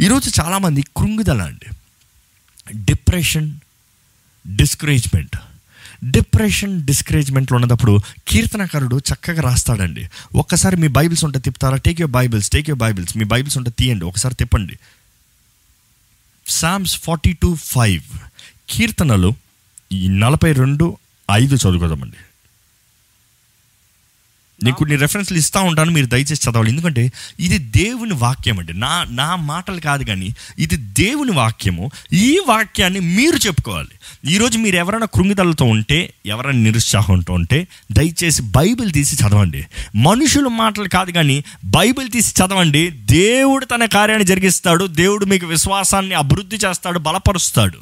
ఈరోజు చాలామంది కృంగుదల అండి. డిప్రెషన్ డిస్కరేజ్మెంట్ డిప్రెషన్ డిస్కరేజ్మెంట్లో ఉన్నప్పుడు కీర్తనకారుడు చక్కగా రాస్తాడండి. ఒక్కసారి మీ బైబిల్స్ ఉంటే తిప్పుతారా? Take your Bibles take your Bibles me Bibles ఉంటే తీయండి. ఒకసారి తిప్పండి. సామ్స్ ఫార్టీ టూ ఫైవ్ కీర్తనలు ఈ నలభై రెండు ఐదు చదువుకోదామండి. నేను కొన్ని రెఫరెన్స్లు ఇస్తూ ఉంటాను మీరు దయచేసి చదవాలి. ఎందుకంటే ఇది దేవుని వాక్యం అండి. నా నా మాటలు కాదు కానీ ఇది దేవుని వాక్యము. ఈ వాక్యాన్ని మీరు చెప్పుకోవాలి. ఈరోజు మీరు ఎవరైనా కృంగిదలతో ఉంటే ఎవరైనా నిరుత్సాహంతో ఉంటే దయచేసి బైబిల్ తీసి చదవండి. మనుషుల మాటలు కాదు కానీ బైబిల్ తీసి చదవండి. దేవుడు తన కార్యాన్ని జరిగిస్తాడు. దేవుడు మీకు విశ్వాసాన్ని అభివృద్ధి చేస్తాడు బలపరుస్తాడు.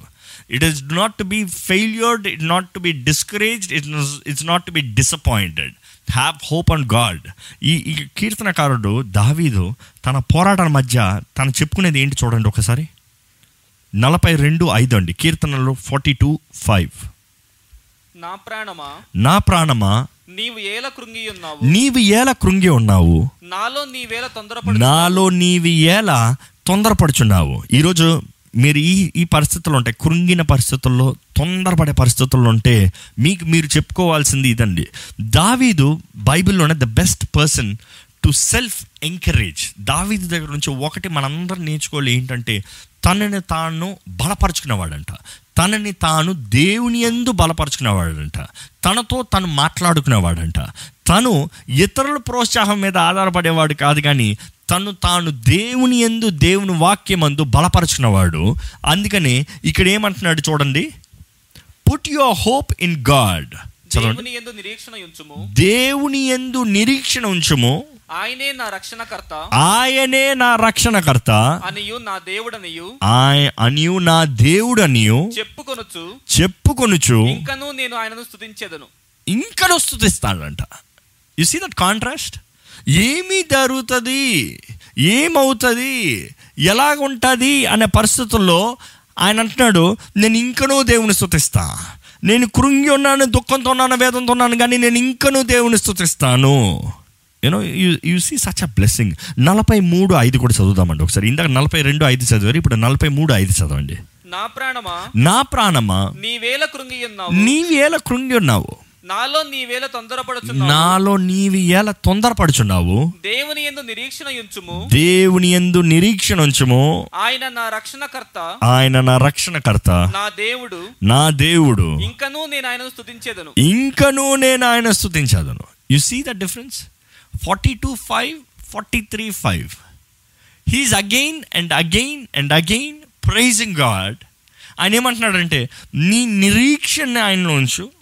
It is not to be failured it not to be discouraged it it's not to be disappointed have hope and God ఈ ఈ కీర్తనకారుడు దావీదు తన పోరాటాల మధ్య తను చెప్పుకునేది ఏంటి చూడండి ఒకసారి. నలభై రెండు ఐదు అండి. కీర్తనలు ఫార్టీ టూ ఫైవ్. నా ప్రాణమా? నా ప్రాణమా? నీవు ఏల కృంగి ఉన్నావు? నీవు ఏల కృంగి ఉన్నావు? నాలో నీవేల తొందరపడు నాలో నీవి ఎలా తొందరపడుచున్నావు? ఈరోజు మీరు ఈ ఈ పరిస్థితుల్లో ఉంటే కృంగిన పరిస్థితుల్లో తొందరపడే పరిస్థితుల్లో ఉంటే మీకు మీరు చెప్పుకోవాల్సింది ఇదండి. దావీదు బైబిల్లోనే the best person to self encourage దావీదు దగ్గర నుంచి ఒకటి మనందరం నేర్చుకోవాలి ఏంటంటే తనని తాను బలపరుచుకునేవాడంట. తనని తాను దేవుని ఎందు బలపరుచుకునేవాడంట. తనతో తను మాట్లాడుకునేవాడంట. తను ఇతరుల ప్రోత్సాహం మీద ఆధారపడేవాడు కాదు కానీ తను తాను దేవుని ఎందు దేవుని వాక్యమందు బలపరుచుకున్నవాడు. అందుకని ఇక్కడ ఏమంటున్నాడు చూడండి. Put your hope in God దేవుని యందు నిరీక్షణ ఉంచుము. దేవుని ఎందు నిరీక్షణ ఉంచుము. ఆయనే నా రక్షణకర్త. ఆయనే నా రక్షణకర్త. అనియు నా దేవుడనియు. ఆయ అనియు నా దేవుడనియు. చెప్పుకొనుచు. చెప్పుకొనుచు. ఇంకను నేను ఆయనను స్తుతించేదను. ఇంకను స్థుతిస్తాడంట యు సీ దట్ కాంట్రాస్ట్ ఏమి జరుగుతుంది? ఏమవుతుంది? ఎలాగుంటుంది? అనే పరిస్థితుల్లో ఆయన అంటున్నాడు నేను ఇంకనూ దేవుని స్థుతిస్తా నేను కృంగి ఉన్నాను దుఃఖంతో ఉన్నాను వేదంతో ఉన్నాను కానీ నేను ఇంకనూ దేవుని స్థుతిస్తాను you know you you see such a blessing నలభై మూడు ఐదు కూడా చదువుదామండి ఒకసారి. ఇందాక నలభై రెండు ఐదు చదివారు ఇప్పుడు నలభై మూడు ఐదు చదవండి. నా ప్రాణమా? నా ప్రాణమా? నీవేల కృంగి ఉన్నావు. నీవేళ కృంగి ఉన్నావు. నాలో నీవేల తొందరపడుచున్నావు. నాలో నీవి ఎలా తొందరపడుచున్నావు? దేవుని యందు నిరీక్షణ ఉంచుము దేవుని ఎందు నిరీక్షణ ఉంచుము. ఆయన నా రక్షణకర్త. ఆయన నా రక్షణకర్త. నా దేవుడు. నా దేవుడు. ఇంకను నేను ఆయనను స్తుతించేదను. ఇంకనూ నేను ఆయన స్థుతించదను you see the difference forty two five forty three five he is again and again and again praising God ఆయన ఏమంటున్నాడంటే నీ నిరీక్షణ ఆయనలో ఉంచు.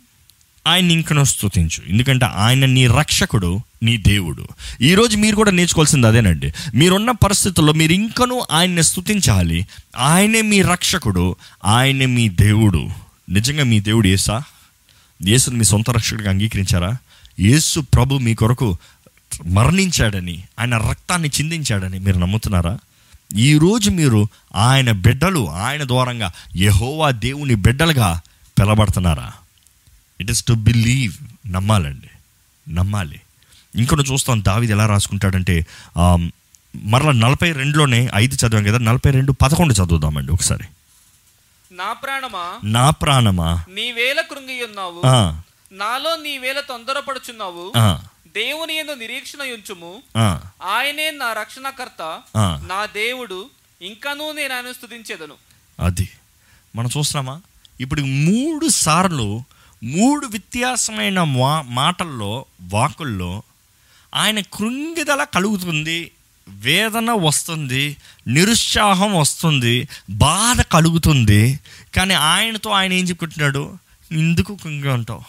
ఆయన ఇంకనో స్థుతించు ఎందుకంటే ఆయన నీ రక్షకుడు నీ దేవుడు. ఈరోజు మీరు కూడా నేర్చుకోవాల్సింది అదేనండి. మీరున్న పరిస్థితుల్లో మీరు ఇంకనూ ఆయన్ని స్థుతించాలి ఆయనే మీ రక్షకుడు ఆయనే మీ దేవుడు. నిజంగా మీ దేవుడు ఏసా? యేసుని మీ సొంత రక్షకుడిగా అంగీకరించారా? యేసు ప్రభు మీ కొరకు మరణించాడని ఆయన రక్తాన్ని చిందించాడని మీరు నమ్ముతున్నారా? ఈరోజు మీరు ఆయన బిడ్డలు ఆయన ద్వారంగా యహోవా దేవుని బిడ్డలుగా పిలబడుతున్నారా? ఇట్ ఇస్ టు బిలీవ్ నమ్మాలండి. నమ్మాలి. ఇంకొన్ని చూస్తాం. దావిది ఎలా రాసుకుంటాడంటే మరలా నలభై రెండులోనే ఐదు చదివాం కదా నలభై రెండు పదకొండు చదువుదామండి ఒకసారి. నా ప్రాణమా? నా ప్రాణమా? నీవేల కృంగి ఉన్నావు నాలో నీవేల తొందరపడుచున్నావు? ఆ, దేవుని యందు నిరీక్షణ ఉంచుము ఆయనే నా రక్షణకర్త. నా దేవుడు ఇంకనూ నేను ఆయన స్తుతించేదను అది. మనం చూస్తున్నామా? ఇప్పుడు మూడు సార్లు మూడు వ్యత్యాసమైన వా మాటల్లో వాకుల్లో ఆయన కృంగిదల కలుగుతుంది వేదన వస్తుంది నిరుత్సాహం వస్తుంది బాధ కలుగుతుంది. కానీ ఆయనతో ఆయన ఏం చెప్పుకుంటున్నాడు? ఎందుకు కృంగి ఉంటావు?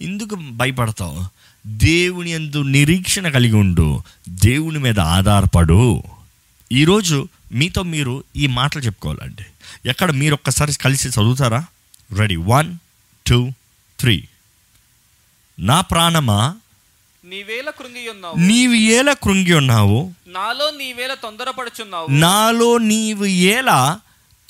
ఎందుకు భయపడతావు? దేవుని ఎందు నిరీక్షణ కలిగి ఉండు దేవుని మీద ఆధారపడు. ఈరోజు మీతో మీరు ఈ మాటలు చెప్పుకోవాలండి. ఎక్కడ మీరు ఒక్కసారి కలిసి చదువుతారా? రెడీ వన్ టూ త్రీ నా ప్రాణమా? నీవేల కృంగి ఉన్నావు. నీవు ఏల కృంగి ఉన్నావు. నాలో నీవేల తొందరపడుచున్నావు. నాలో నీవు ఎలా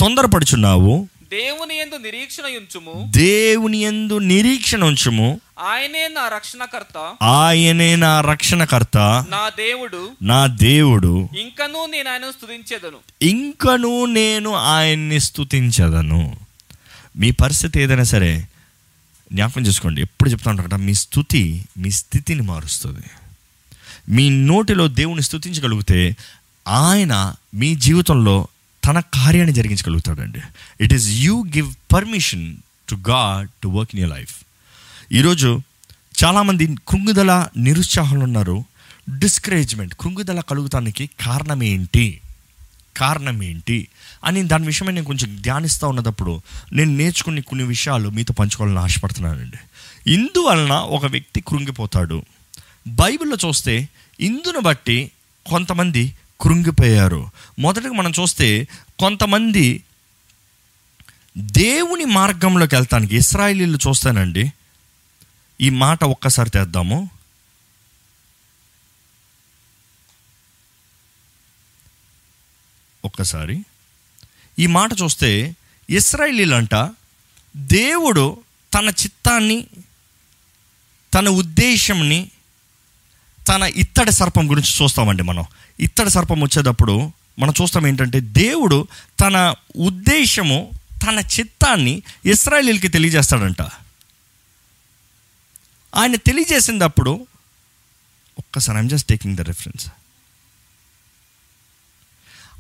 తొందరపడుచున్నావు. దేవుని యందు నిరీక్షణ ఉంచుము. దేవుని యందు నిరీక్షణ ఉంచుము. ఆయనే నా రక్షణకర్త. ఆయనే నా రక్షణకర్త. నా దేవుడు. నా దేవుడు. ఇంకనూ నేను ఆయన స్తుతించేదను. ఇంకను నేను ఆయన్ని స్తుతించదను. మీ పరిస్థితి ఏదైనా సరే జ్ఞాపకం చేసుకోండి. ఎప్పుడు చెప్తా ఉంటారట మీ స్థుతి మీ స్థితిని మారుస్తుంది. మీ నోటిలో దేవుని స్థుతించగలిగితే ఆయన మీ జీవితంలో తన కార్యాన్ని జరిగించగలుగుతాడండి. It is you give permission to God to work in your life ఈరోజు చాలామంది కృంగుదల నిరుత్సాహంలో ఉన్నారు. డిస్కరేజ్మెంట్ కృంగుదల కలుగుతానికి కారణం ఏంటి? కారణం ఏంటి అని దాని విషయమై నేను కొంచెం ధ్యానిస్తూ ఉన్నప్పుడు నేను నేర్చుకునే కొన్ని విషయాలు మీతో పంచుకోవాలని ఆశపడుతున్నానండి. ఇందువలన ఒక వ్యక్తి కృంగిపోతాడు. బైబిల్లో చూస్తే ఇందును బట్టి కొంతమంది కృంగిపోయారు. మొదటగా మనం చూస్తే కొంతమంది దేవుని మార్గంలోకి వెళ్తానికి ఇస్రాయలీలు చూస్తానండి. ఈ మాట ఒక్కసారి తెద్దాము. ఒక్కసారి. ఈ మాట చూస్తే ఇస్రాయలీలంట దేవుడు తన చిత్తాన్ని తన ఉద్దేశంని తన ఇత్తడి సర్పం గురించి చూస్తామండి మనం. ఇత్తడి సర్పం వచ్చేటప్పుడు మనం చూస్తాం ఏంటంటే దేవుడు తన ఉద్దేశము తన చిత్తాన్ని ఇస్రాయలీలకి తెలియజేస్తాడంట. ఆయన తెలియజేసినప్పుడు ఒక్కసారి I'm just taking the reference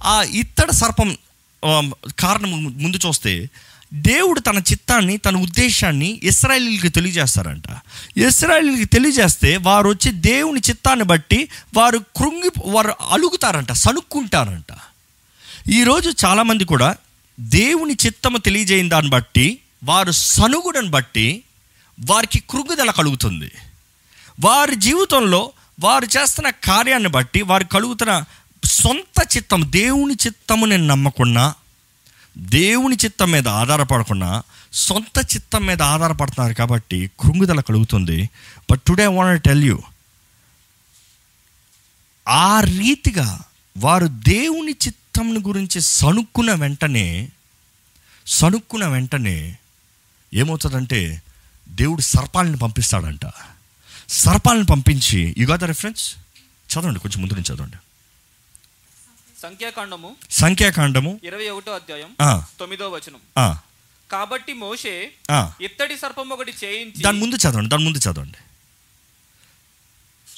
ఆ ఇత్తడి సర్పం కారణం ముందు చూస్తే దేవుడు తన చిత్తాన్ని తన ఉద్దేశాన్ని ఇస్రాయలీలకి తెలియజేస్తారంట. ఇస్రాయలీలకి తెలియజేస్తే వారు వచ్చి దేవుని చిత్తాన్ని బట్టి వారు కృంగి వారు అలుగుతారంట సనుక్కుంటారంట ఈరోజు చాలామంది కూడా దేవుని చిత్తము తెలియజేయని దాన్ని బట్టి వారు సనుగుడని బట్టి వారికి కృంగుదల కలుగుతుంది. వారి జీవితంలో వారు చేస్తున్న కార్యాన్ని బట్టి వారు కలుగుతున్న సొంత చిత్తం దేవుని చిత్తము నేను నమ్మకున్నా దేవుని చిత్తం మీద ఆధారపడకుండా సొంత చిత్తం మీద ఆధారపడుతున్నారు కాబట్టి కృంగుదల కలుగుతుంది. But today want tell you ఆ రీతిగా వారు దేవుని చిత్తం గురించి సణుక్కున్న వెంటనే సణుక్కున్న వెంటనే ఏమవుతుందంటే దేవుడు సర్పాలను పంపిస్తాడంట. సర్పాలను పంపించి యు గా ద రెఫరెన్స్ చదవండి కొంచెం ముందు నుంచి చదవండి. సంఖ్యాకాండము సంఖ్యాకాండము. ఇరవై ఒకటో అధ్యాయం తొమ్మిదో వచనం. కాబట్టి మోషే. ఇత్తడి సర్పం ఒకటి చేయించి దాని ముందు చదవండి దాని ముందు చదవండి.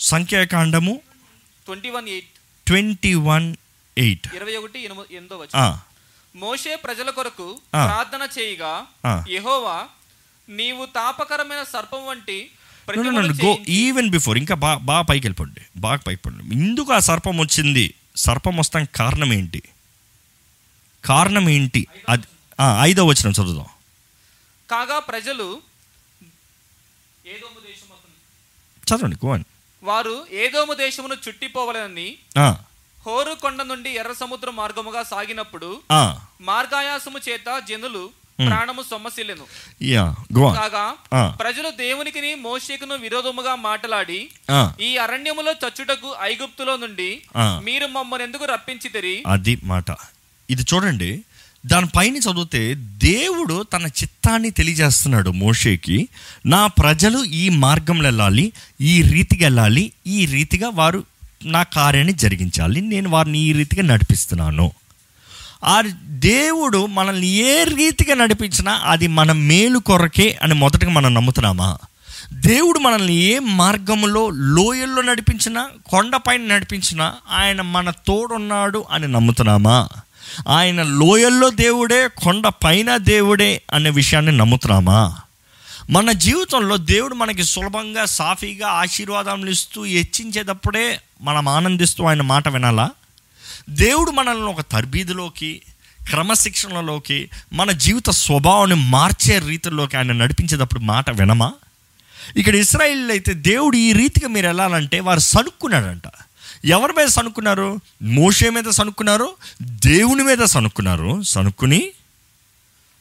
సంఖ్యాకాండము twenty one eight. Twenty one eight. ఇరవై ఒకటి ఎనిమిది వచనం. మోషే ప్రజల కొరకు. ప్రార్థన చేయగా. యెహోవా నీవు తాపకరమైన సర్పం వంటి గో ఈవెన్ బిఫోర్ ఇంకా బాగా బాగా పైకి వెళ్ళిపోండి. బాగా పైకి వెళ్ళండి ఎందుకు ఆ సర్పం వచ్చింది. సర్పం వస్తానికి కారణం ఏంటి కారణం ఏంటి అది ఐదో వచ్చిన చదువుదాం. కాగా ప్రజలు చదవండి గోవన్ వారు ఏదోము దేశమును చుట్టిపోవాలని హోరు కొండ నుండి ఎర్ర సముద్ర మార్గముగా సాగినప్పుడు మార్గాయాసము చేత జనులు ప్రాణము సొమ్మసిల్లెను. యా కాగా ఆ. ప్రజలు దేవునికిని మోషేకును విరోధముగా మాట్లాడి ఈ అరణ్యములో చచ్చుటకు ఐగుప్తులో నుండి ఆ. మీరు మమ్మల్ని ఎందుకు రప్పించితిరి? అది మాట. ఇది చూడండి దానిపైన చదివితే దేవుడు తన చిత్తాన్ని తెలియజేస్తున్నాడు మోషేకి. నా ప్రజలు ఈ మార్గంలో వెళ్ళాలి ఈ రీతిగా వెళ్ళాలి ఈ రీతిగా వారు నా కార్యాన్ని జరిగించాలి నేను వారిని ఈ రీతిగా నడిపిస్తున్నాను. ఆ దేవుడు మనల్ని ఏ రీతిగా నడిపించినా అది మన మేలు కొరకే అని మొదటగా మనం నమ్ముతున్నామా? దేవుడు మనల్ని ఏ మార్గంలో లోయల్లో నడిపించినా కొండపైన నడిపించినా ఆయన మన తోడున్నాడు అని నమ్ముతున్నామా? ఆయన లోయల్లో దేవుడే కొండ పైన దేవుడే అనే విషయాన్ని నమ్ముతున్నామా? మన జీవితంలో దేవుడు మనకి సులభంగా సాఫీగా ఆశీర్వాదాలు ఇస్తూ హెచ్చించేటప్పుడే మనం ఆనందిస్తూ ఆయన మాట వినాలా? దేవుడు మనల్ని ఒక తర్బీదులోకి క్రమశిక్షణలోకి మన జీవిత స్వభావాన్ని మార్చే రీతిలోకి ఆయన నడిపించేటప్పుడు మాట వినమా? ఇక్కడ ఇస్రాయిల్ అయితే దేవుడు ఈ రీతిగా మీరు వెళ్ళాలంటే వారు సనుక్కున్నాడంట. ఎవరి మీద సనుక్కున్నారు? మోషే మీద సనుక్కున్నారు? దేవుని మీద సనుక్కున్నారు? సనుక్కుని?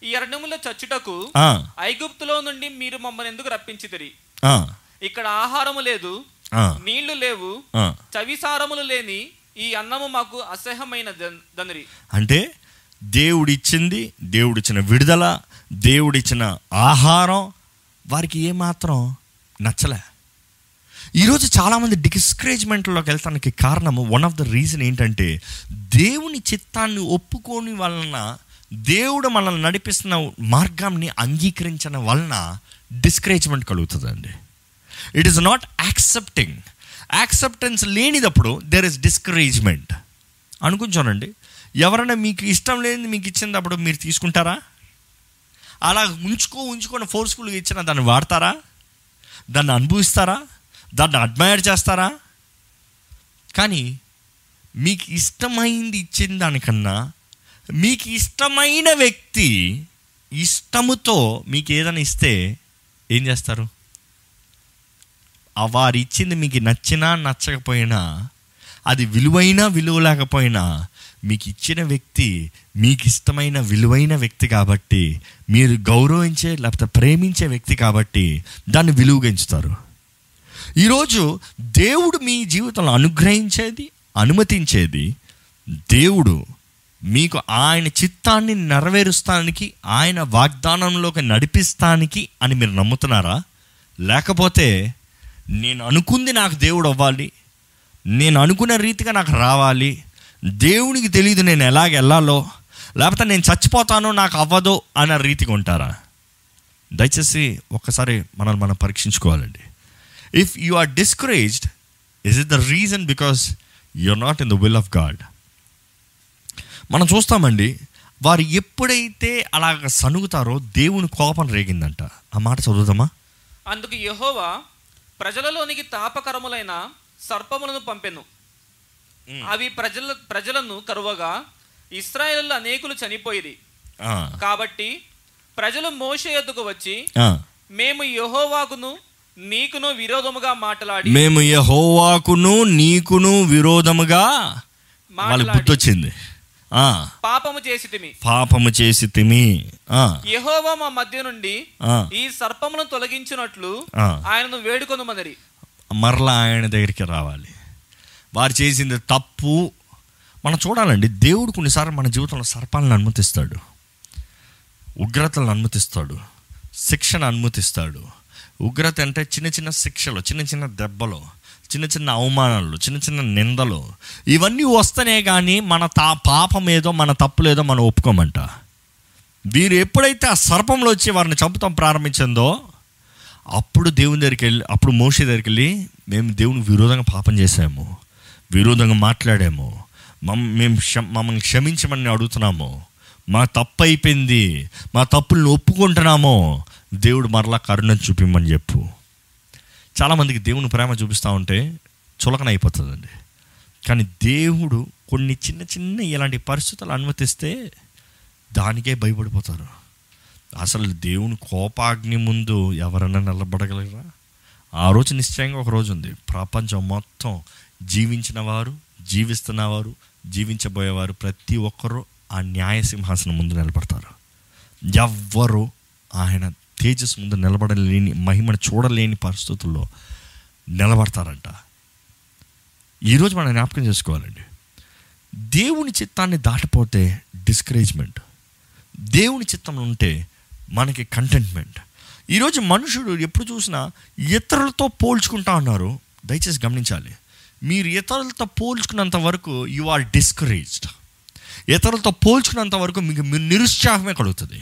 ఈ అరణ్యములో చచ్చుటకు ఐగుప్తులో నుండి మీరు మమ్మల్ని ఎందుకు రప్పించితిరి? ఆ, ఇక్కడ ఆహారము లేదు నీళ్ళు లేవు. చవిసారములు లేని ఈ అన్నము మాకు అసహ్యమైన దన్- అంటే దేవుడిచ్చింది దేవుడిచ్చిన విడుదల దేవుడిచ్చిన ఆహారం వారికి ఏమాత్రం నచ్చలే. ఈరోజు చాలామంది డిస్కరేజ్మెంట్లోకి వెళ్తానికి కారణము వన్ ఆఫ్ ద రీజన్ ఏంటంటే దేవుని చిత్తాన్ని ఒప్పుకోని వలన దేవుడు మనల్ని నడిపిస్తున్న మార్గాన్ని అంగీకరించిన వలన discouragement కలుగుతుందండి. It is not accepting acceptance లేనిదప్పుడు there is discouragement అనుకుంటానండి ఎవరైనా మీకు ఇష్టం లేనిది మీకు ఇచ్చినప్పుడు మీరు తీసుకుంటారా? అలా ఉంచుకో ఉంచుకొని ఫోర్స్ఫుల్గా ఇచ్చిన దాన్ని వాడతారా? దాన్ని అనుభవిస్తారా? దాన్ని అడ్మైర్ చేస్తారా? కానీ మీకు ఇష్టమైంది ఇచ్చిన దానికన్నా మీకు ఇష్టమైన వ్యక్తి ఇష్టముతో మీకు ఏదైనా ఇస్తే ఏం చేస్తారు? వారు ఇచ్చింది మీకు నచ్చినా నచ్చకపోయినా అది విలువైన విలువ లేకపోయినా మీకు ఇచ్చిన వ్యక్తి మీకు ఇష్టమైన విలువైన వ్యక్తి కాబట్టి మీరు గౌరవించే లేకపోతే ప్రేమించే వ్యక్తి కాబట్టి దాన్ని విలువగించుతారు ఈరోజు దేవుడు మీ జీవితంలో అనుగ్రహించేది అనుమతించేది దేవుడు మీకు ఆయన చిత్తాన్ని నెరవేరుస్తానికి ఆయన వాగ్దానంలోకి నడిపిస్తానికి అని మీరు నమ్ముతున్నారా? లేకపోతే నేను అనుకుంది నాకు దేవుడు అవ్వాలి. నేను అనుకున్న రీతిగా నాకు రావాలి. దేవునికి తెలియదు నేను ఎలాగ వెళ్ళాలో. లేకపోతే నేను చచ్చిపోతానో నాకు అవ్వదు అన్న రీతిగా ఉంటారా? దయచేసి ఒక్కసారి మనల్ని మనం పరీక్షించుకోవాలండి. If you are discouraged is it the reason because you are not in the will of God మనం చూస్తామండి వారు ఎప్పుడైతే అలాగ సనుగుతారో దేవుని కోపం రేగిందంట. ఆ మాట చదువుదామా? అందుకు యహోవా ప్రజలలోనికి తాపకరములైన సర్పములను పంపెను. అవి ప్రజల ప్రజలను కరువగా ఇస్రాయేల్ అనేకులు చనిపోయేది కాబట్టి ప్రజలు మోషే ఎద్దుకు వచ్చి. మేము యెహోవాకును నీకును విరోధముగా మాట్లాడి మేము యెహోవాకును నీకును విరోధముగా వాళ్ళకి మాట్లాడి గుర్తొచ్చింది. పాపము చేసితిమి పాపము చేసి తిమి ఆ, యెహోవా మా మధ్య నుండి ఈ సర్పమును తొలగించినట్లు. ఆయనను వేడుకొనుమనరి. మరలా ఆయన దగ్గరికి రావాలి. వారు చేసింది తప్పు. మనం చూడాలండి దేవుడు కొన్నిసార్లు మన జీవితంలో సర్పాలను అనుమతిస్తాడు. ఉగ్రతలను అనుమతిస్తాడు. శిక్షను అనుమతిస్తాడు. ఉగ్రత అంటే చిన్న చిన్న శిక్షలు చిన్న చిన్న దెబ్బలు. చిన్న చిన్న అవమానాలు చిన్న చిన్న నిందలు ఇవన్నీ వస్తేనే కానీ మన తా పాపం ఏదో మన తప్పులేదో మనం ఒప్పుకోమంట. వీరు ఎప్పుడైతే ఆ సర్పంలో వచ్చి వారిని చంపుతాం ప్రారంభించిందో అప్పుడు దేవుని దగ్గరికి వెళ్ళి అప్పుడు మోషే దగ్గరికి వెళ్ళి మేము దేవునికి విరోధంగా పాపం చేసాము విరోధంగా మాట్లాడాము మమ్ మేము మమ్మల్ని క్షమించమని అడుగుతున్నాము మా తప్పు అయిపోయింది మా తప్పులను ఒప్పుకుంటున్నాము దేవుడు మరలా కరుణ చూపిమ్మని చెప్పు. చాలామందికి దేవుని ప్రేమ చూపిస్తూ ఉంటే చులకన అయిపోతుందండి. కానీ దేవుడు కొన్ని చిన్న చిన్న ఇలాంటి పరిస్థితులు అనుమతిస్తే దానికే భయపడిపోతారు. అసలు దేవుని కోపాగ్ని ముందు ఎవరన్నా నిలబడగలరా? ఆ రోజు నిశ్చయంగా ఒక రోజు ఉంది. ప్రపంచం మొత్తం జీవించిన వారు జీవిస్తున్నవారు జీవించబోయేవారు ప్రతి ఒక్కరూ ఆ న్యాయ సింహాసనం ముందు నిలబడతారు. ఎవ్వరు ఆయన తేజస్ ముందు నిలబడలేని మహిమను చూడలేని పరిస్థితుల్లో నిలబడతారంట. ఈరోజు మనం జ్ఞాపకం చేసుకోవాలండి. దేవుని చిత్తాన్ని దాటిపోతే డిస్కరేజ్మెంట్ దేవుని చిత్తం ఉంటే మనకి కంటెంట్మెంట్ ఈరోజు మనుషుడు ఎప్పుడు చూసినా ఇతరులతో పోల్చుకుంటా ఉన్నారు. దయచేసి గమనించాలి. మీరు ఇతరులతో పోల్చుకున్నంత వరకు యు ఆర్ డిస్కరేజ్డ్ ఇతరులతో పోల్చుకున్నంత వరకు మీకు నిరుత్సాహమే కలుగుతుంది.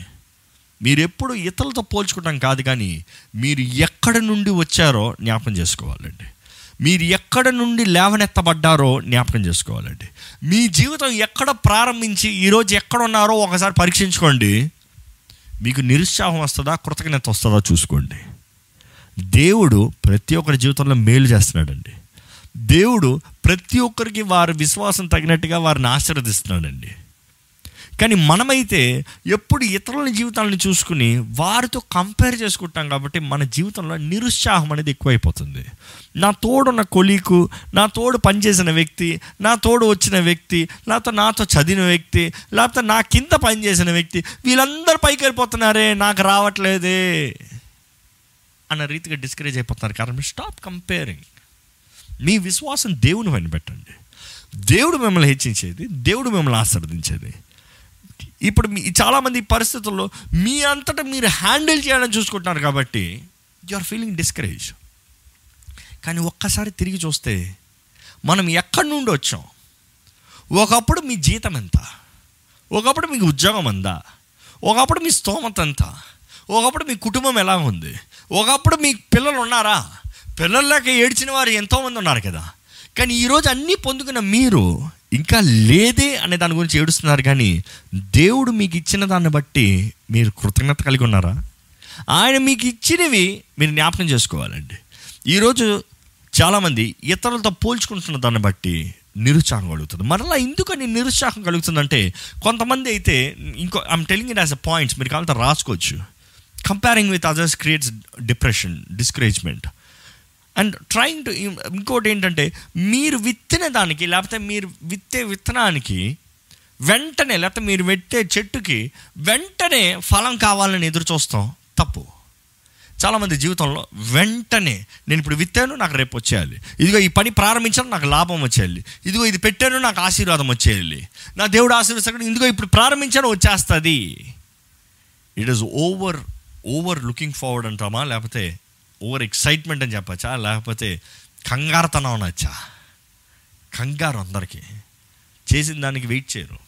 మీరు ఎప్పుడు ఇతరులతో పోల్చుకోవడం కాదు కానీ మీరు ఎక్కడ నుండి వచ్చారో జ్ఞాపకం చేసుకోవాలండి. మీరు ఎక్కడ నుండి లేవనెత్తబడ్డారో జ్ఞాపకం చేసుకోవాలండి. మీ జీవితం ఎక్కడ ప్రారంభించి ఈరోజు ఎక్కడ ఉన్నారో ఒకసారి పరీక్షించుకోండి. మీకు నిరుత్సాహం వస్తుందా కృతజ్ఞత వస్తుందా చూసుకోండి. దేవుడు ప్రతి ఒక్కరి జీవితంలో మేలు చేస్తున్నాడండి. దేవుడు ప్రతి ఒక్కరికి వారి విశ్వాసం తగినట్టుగా వారిని ఆశీర్వదిస్తున్నాడండి. కానీ మనమైతే ఎప్పుడు ఇతరుల జీవితాలను చూసుకుని వారితో కంపేర్ చేసుకుంటాం కాబట్టి మన జీవితంలో నిరుత్సాహం అనేది ఎక్కువైపోతుంది. నా తోడున్న కొలీకు నా తోడు పనిచేసిన వ్యక్తి నా తోడు వచ్చిన వ్యక్తి లేకపోతే నాతో చదివిన వ్యక్తి లేకపోతే నా కింద పనిచేసిన వ్యక్తి వీళ్ళందరూ పైకి వెళ్ళిపోతున్నారే నాకు రావట్లేదే అన్న రీతిగా డిస్కరేజ్ అయిపోతున్నారు. కారణం స్టాప్ కంపేరింగ్ మీ విశ్వాసం దేవుని పైన పెట్టండి. దేవుడు మిమ్మల్ని హెచ్చించేది దేవుడు మిమ్మల్ని ఆశీర్వదించేది. ఇప్పుడు మీ చాలామంది పరిస్థితుల్లో మీ అంతటా మీరు హ్యాండిల్ చేయాలని చూసుకుంటున్నారు కాబట్టి యు ఆర్ ఫీలింగ్ డిస్కరేజ్ కానీ ఒక్కసారి తిరిగి చూస్తే మనం ఎక్కడి నుండి వచ్చాం? ఒకప్పుడు మీ జీతం ఎంత? ఒకప్పుడు మీకు ఉద్యోగం అందా? ఒకప్పుడు మీ స్తోమత ఎంత? ఒకప్పుడు మీ కుటుంబం ఎలా ఉంది? ఒకప్పుడు మీ పిల్లలు ఉన్నారా? పిల్లలు ఏడ్చిన వారు ఎంతోమంది ఉన్నారు కదా. కానీ ఈరోజు అన్నీ పొందుకున్న మీరు ఇంకా లేదే అనే దాని గురించి ఏడుస్తున్నారు కానీ దేవుడు మీకు ఇచ్చిన దాన్ని బట్టి మీరు కృతజ్ఞత కలిగి ఉన్నారా? ఆయన మీకు ఇచ్చినవి మీరు జ్ఞాపకం చేసుకోవాలండి. ఈరోజు చాలామంది ఇతరులతో పోల్చుకుంటున్న దాన్ని బట్టి నిరుత్సాహం కలుగుతుంది. మరలా ఎందుకని నిరుత్సాహం కలుగుతుందంటే కొంతమంది అయితే ఇంకో I'm telling it as a points మీరు కావాలంటే రాసుకోవచ్చు. Comparing with others creates depression discouragement and trying to ఇంకోటి ఏంటంటే మీరు విత్తిన దానికి లేకపోతే మీరు విత్తే విత్తనానికి వెంటనే లేకపోతే మీరు పెట్టే చెట్టుకి వెంటనే ఫలం కావాలని ఎదురు చూస్తాం. తప్పు. చాలామంది జీవితంలో వెంటనే నేను ఇప్పుడు విత్తాను నాకు రేపు వచ్చేయాలి. ఇదిగో ఈ పని ప్రారంభించాను నాకు లాభం వచ్చేయాలి. ఇదిగో ఇది పెట్టాను నాకు ఆశీర్వాదం వచ్చేయాలి. నా దేవుడు ఆశీర్వదిస్తాడు ఇదిగో ఇప్పుడు ప్రారంభించాను వచ్చేస్తుంది. It is over over looking forward అంటామా? లేకపోతే ఓవర్ ఎక్సైట్మెంట్ అని చెప్పచ్చా? లేకపోతే కంగారుతనం అనొచ్చా కంగారు అందరికీ. చేసిన దానికి వెయిట్ చేయరు.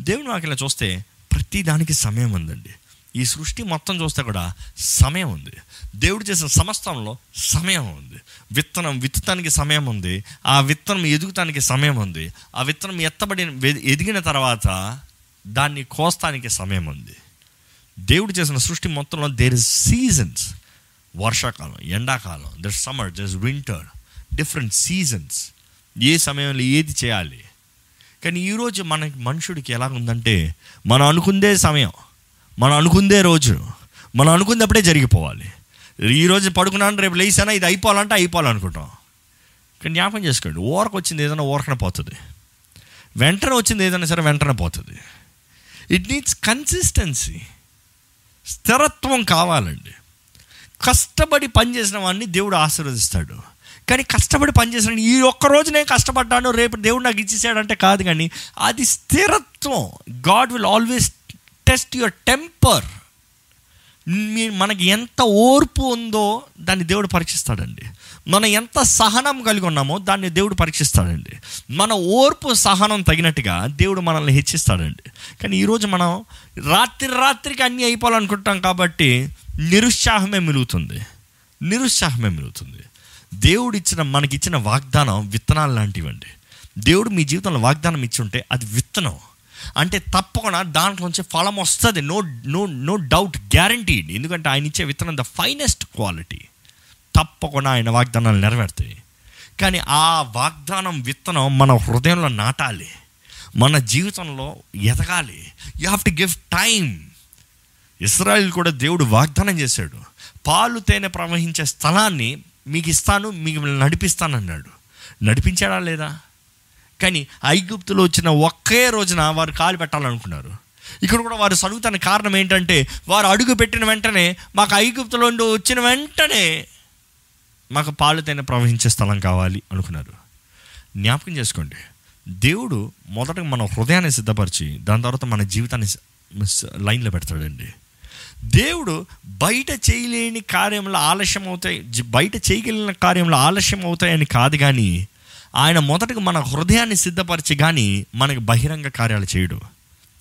దేవుని వాక్యం చూస్తే ప్రతి దానికి సమయం ఉందండి. ఈ సృష్టి మొత్తం చూస్తే కూడా సమయం ఉంది. దేవుడు చేసిన సమస్తంలో సమయం ఉంది. విత్తనం విత్తడానికి సమయం ఉంది. ఆ విత్తనం ఎదుగుతానికి సమయం ఉంది. ఆ విత్తనం ఎత్తబడిన ఎదిగిన తర్వాత దాన్ని కోస్తానికి సమయం ఉంది. దేవుడు చేసిన సృష్టి మొత్తంలో దేర్ ఇస్ సీజన్స్ వర్షాకాలం ఎండాకాలం there summer there winter different seasons ఏ సమయంలో ఏది చేయాలి? కానీ ఈరోజు మన మనుషుడికి ఎలా ఉందంటే మనం అనుకుందే సమయం మనం అనుకుందే రోజు మనం అనుకున్నప్పుడే జరిగిపోవాలి. ఈరోజు పడుకున్నాను రేపు లేచానా ఇది అయిపోవాలంటే అయిపోవాలనుకుంటాం. కానీ జ్ఞాపకం చేసుకోండి ఓరకు వచ్చింది ఏదైనా ఓరకనే పోతుంది. వెంటనే వచ్చింది ఏదైనా సరే వెంటనే పోతుంది. ఇట్ నీడ్స్ కన్సిస్టెన్సీ స్థిరత్వం కావాలండి. కష్టపడి పనిచేసిన వాడిని దేవుడు ఆశీర్వదిస్తాడు. కానీ కష్టపడి పనిచేసిన ఈ ఒక్క రోజు నేను కష్టపడ్డాను రేపు దేవుడు నాకు ఇచ్చేసాడంటే కాదు కానీ అది స్థిరత్వం. God will always test your temper. మీ మనకి ఎంత ఓర్పు ఉందో దాన్ని దేవుడు పరీక్షిస్తాడండి. మనం ఎంత సహనం కలిగి ఉన్నామో దాన్ని దేవుడు పరీక్షిస్తాడండి. మన ఓర్పు సహనం తగినట్టుగా దేవుడు మనల్ని హెచ్చిస్తాడండి. కానీ ఈరోజు మనం రాత్రి రాత్రికి అన్నీ అయిపోవాలనుకుంటాం కాబట్టి నిరుత్సాహమే మిలుగుతుంది నిరుత్సాహమే మిలుగుతుంది దేవుడు ఇచ్చిన మనకిచ్చిన వాగ్దానం విత్తనాలు లాంటివండి. దేవుడు మీ జీవితంలో వాగ్దానం ఇచ్చి ఉంటే అది విత్తనం. అంటే తప్పకుండా దాంట్లోంచి ఫలం వస్తుంది. No no no doubt guaranteed. ఎందుకంటే ఆయన ఇచ్చే విత్తనం ద ఫైనెస్ట్ క్వాలిటీ. తప్పకుండా ఆయన వాగ్దానాలు నెరవేరుతాయి. కానీ ఆ వాగ్దానం విత్తనం మన హృదయంలో నాటాలి. మన జీవితంలో ఎదగాలి. You have to give time Israel కూడా దేవుడు వాగ్దానం చేశాడు. పాలు తేనె ప్రవహించే స్థలాన్ని మీకు ఇస్తాను మీకు నడిపిస్తానన్నాడు. నడిపించాడా లేదా? కానీ ఐగుప్తులో వచ్చిన ఒకే రోజున వారు కాలు పెట్టాలనుకున్నారు. ఇక్కడ కూడా వారు చదువుతున్న కారణం ఏంటంటే వారు అడుగు పెట్టిన వెంటనే మాకు ఐగుప్తులో వచ్చిన వెంటనే మాకు పాలు తేనె ప్రవహించే స్థలం కావాలి అనుకున్నారు. జ్ఞాపకం చేసుకోండి దేవుడు మొదట మన హృదయాన్ని సిద్ధపరిచి దాని తర్వాత మన జీవితాన్ని లైన్లో పెడతాడండి. దేవుడు బయట చేయలేని కార్యంలో ఆలస్యం అవుతాయి బయట చేయగలిగిన కార్యంలో ఆలస్యం అవుతాయని కాదు కానీ ఆయన మొదటగా మన హృదయాన్ని సిద్ధపరిచి కానీ మనకు బహిరంగ కార్యాలు చేయడు.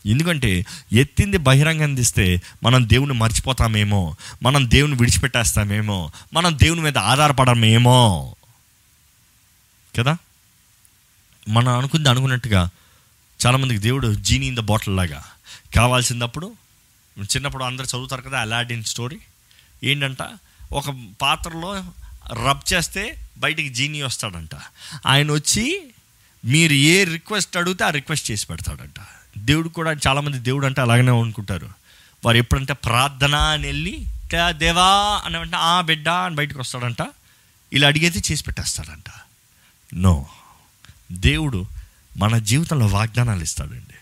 ఎందుకంటే ఎత్తింది బహిరంగ అందిస్తే మనం దేవుని మర్చిపోతామేమో మనం దేవుని విడిచిపెట్టేస్తామేమో మనం దేవుని మీద ఆధారపడమేమో. కదా? మనం అనుకుంది అనుకున్నట్టుగా చాలామందికి దేవుడు జీని ఇన్ ద బాటిల్ లాగా కావాల్సినప్పుడు చిన్నప్పుడు అందరు చదువుతారు కదా అలాడిన్ స్టోరీ ఏంటంట? ఒక పాత్రలో రబ్ చేస్తే బయటికి జీనీ వస్తాడంట. ఆయన వచ్చి మీరు ఏ రిక్వెస్ట్ అడిగితే ఆ రిక్వెస్ట్ చేసి పెడతాడంట. దేవుడు కూడా చాలామంది దేవుడు అంటే అలాగనే అనుకుంటారు. వారు ఎప్పుడంటే ప్రార్థన అని వెళ్ళి దేవా అని అంటే ఆ బిడ్డ అని బయటకు వస్తాడంట. ఇలా అడిగేది చేసి పెట్టేస్తాడంట. నో. దేవుడు మన జీవితంలో వాగ్దానాలు ఇస్తాడండి.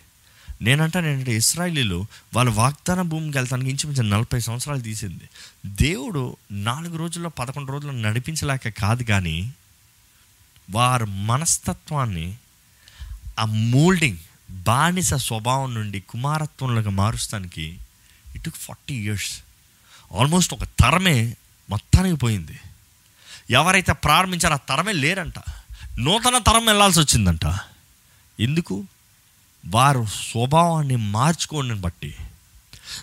నేనంటాను ఏంటంటే ఇస్రాయలీలు వాళ్ళ వాగ్దాన భూమికి వెళ్తానికి ఇంచుమించు నలభై సంవత్సరాలు తీసింది. దేవుడు నాలుగు రోజుల్లో పదకొండు రోజుల్లో నడిపించలేక కాదు కానీ వారి మనస్తత్వాన్ని ఆ మోల్డింగ్ బానిస స్వభావం నుండి కుమారత్వంలోకి మారుస్తానికి ఇటు ఫార్టీ ఇయర్స్ ఆల్మోస్ట్ ఒక తరమే మొత్తానికి పోయింది. ఎవరైతే ప్రారంభించారో ఆ తరమే లేరంట. నూతన తరం వెళ్ళాల్సి వచ్చిందంట. ఎందుకు? వారు స్వభావాన్ని మార్చుకోండి బట్టి.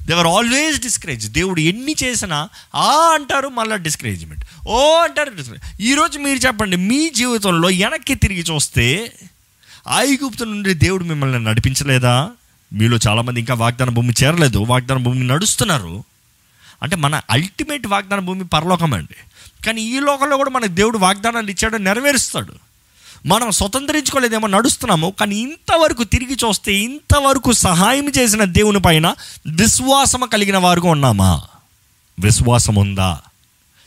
దేవర్ ఆల్వేస్ డిస్కరేజ్ దేవుడు ఎన్ని చేసినా ఆ అంటారు మళ్ళీ డిస్కరేజ్మెంట్ ఓ అంటారు డిస్కరేజ్ ఈరోజు మీరు చెప్పండి మీ జీవితంలో వెనక్కి తిరిగి చూస్తే ఐగుప్తు నుండి దేవుడు మిమ్మల్ని నడిపించలేదా? మీలో చాలామంది ఇంకా వాగ్దాన భూమి చేరలేదు వాగ్దాన భూమి నడుస్తున్నారు. అంటే మన అల్టిమేట్ వాగ్దాన భూమి పరలోకం అండి. కానీ ఈ లోకంలో కూడా మనకు దేవుడు వాగ్దానాలు ఇచ్చాడు నెరవేరుస్తాడు. మనం స్వతంత్రించుకోలేదేమో నడుస్తున్నాము కానీ ఇంతవరకు తిరిగి చూస్తే ఇంతవరకు సహాయం చేసిన దేవుని పైన విశ్వాసము కలిగిన వారుగా ఉన్నామా? విశ్వాసం ఉందా?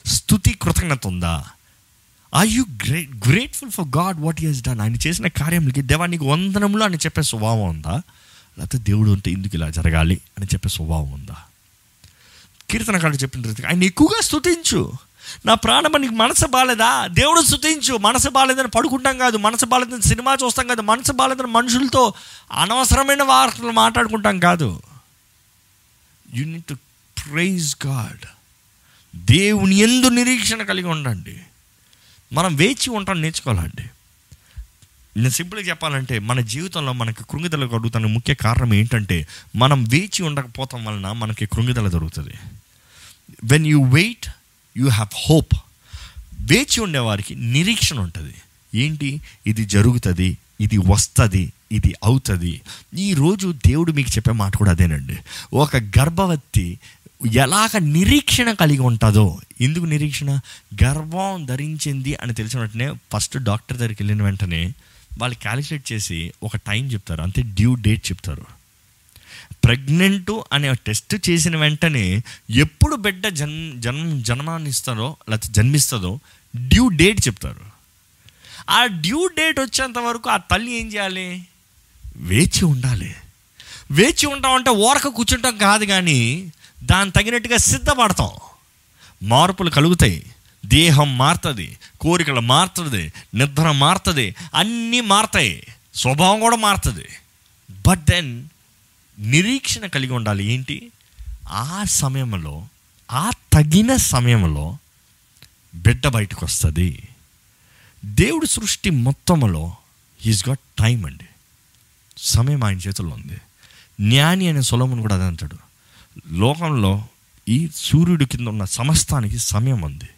స్థుతి కృతజ్ఞత ఉందా? Are you great grateful for God what is done ఆయన చేసిన కార్యములకి దేవానికి వందనములు అని చెప్పే స్వభావం ఉందా? లేకపోతే దేవుడు ఉంటే ఎందుకు ఇలా జరగాలి అని చెప్పే స్వభావం ఉందా? కీర్తనకారుడు చెప్పిన రీతిగా ఆయన ఎక్కువగా స్థుతించు. నా ప్రాణం నీకు మనసు బాలేదా? దేవుడు స్థుతించు మనసు బాలేదని పడుకుంటాం కాదు. మనసు బాలేదని సినిమా చూస్తాం కాదు. మనసు బాగాలేదని మనుషులతో అనవసరమైన వార్తలు మాట్లాడుకుంటాం కాదు. యు టు ప్రైజ్ గాడ్ దేవుని ఎందు నిరీక్షణ కలిగి ఉండండి. మనం వేచి ఉంటాం నేర్చుకోవాలండి. నేను సింపుల్గా చెప్పాలంటే మన జీవితంలో మనకి కృంగిదల కలుగుతున్న ముఖ్య కారణం ఏంటంటే మనం వేచి ఉండకపోవటం వలన మనకి కృంగిదల దొరుకుతుంది. When you wait you have hope. వేచి ఉండేవారికి నిరీక్షణ ఉంటుంది. ఏంటి? ఇది జరుగుతుంది ఇది వస్తుంది ఇది అవుతుంది. ఈరోజు దేవుడు మీకు చెప్పే మాట కూడా అదేనండి. ఒక గర్భవతి ఎలాగ నిరీక్షణ కలిగి ఉంటుందో. ఎందుకు నిరీక్షణ? గర్భం ధరించింది అని తెలిసిన వెంటనే ఫస్ట్ డాక్టర్ దగ్గరికి వెళ్ళిన వెంటనే వాళ్ళు క్యాలిక్యులేట్ చేసి ఒక టైం చెప్తారు. అంతే డ్యూ డేట్ చెప్తారు. ప్రెగ్నెంట్ అనే టెస్ట్ చేసిన వెంటనే ఎప్పుడు బిడ్డ జన్ జన్మ జన్మాన్నిస్తారో లేకపోతే జన్మిస్తుందో డ్యూ డేట్ చెప్తారు. ఆ డ్యూ డేట్ వచ్చేంత వరకు ఆ తల్లి ఏం చేయాలి? వేచి ఉండాలి. వేచి ఉంటాం అంటే ఓరక కూర్చుంటాం కాదు కానీ దాని తగినట్టుగా సిద్ధపడతాం. మార్పులు కలుగుతాయి. దేహం మారుతుంది కోరికలు మారుతుంది నిద్ర మారుతుంది అన్నీ మారుతాయి. స్వభావం కూడా మారుతుంది. బట్ దెన్ నిరీక్షణ కలిగి ఉండాలి. ఏంటి? ఆ సమయంలో ఆ తగిన సమయంలో బిడ్డ బయటకు వస్తుంది దేవుడి సృష్టి మొత్తంలో హీస్ గాట్ టైం అండి. సమయం ఆయన చేతుల్లో ఉంది. జ్ఞాని అనే సులభం కూడా అదే అంటాడు. లోకంలో ఈ సూర్యుడి కింద ఉన్న సమస్తానికి సమయం ఉంది.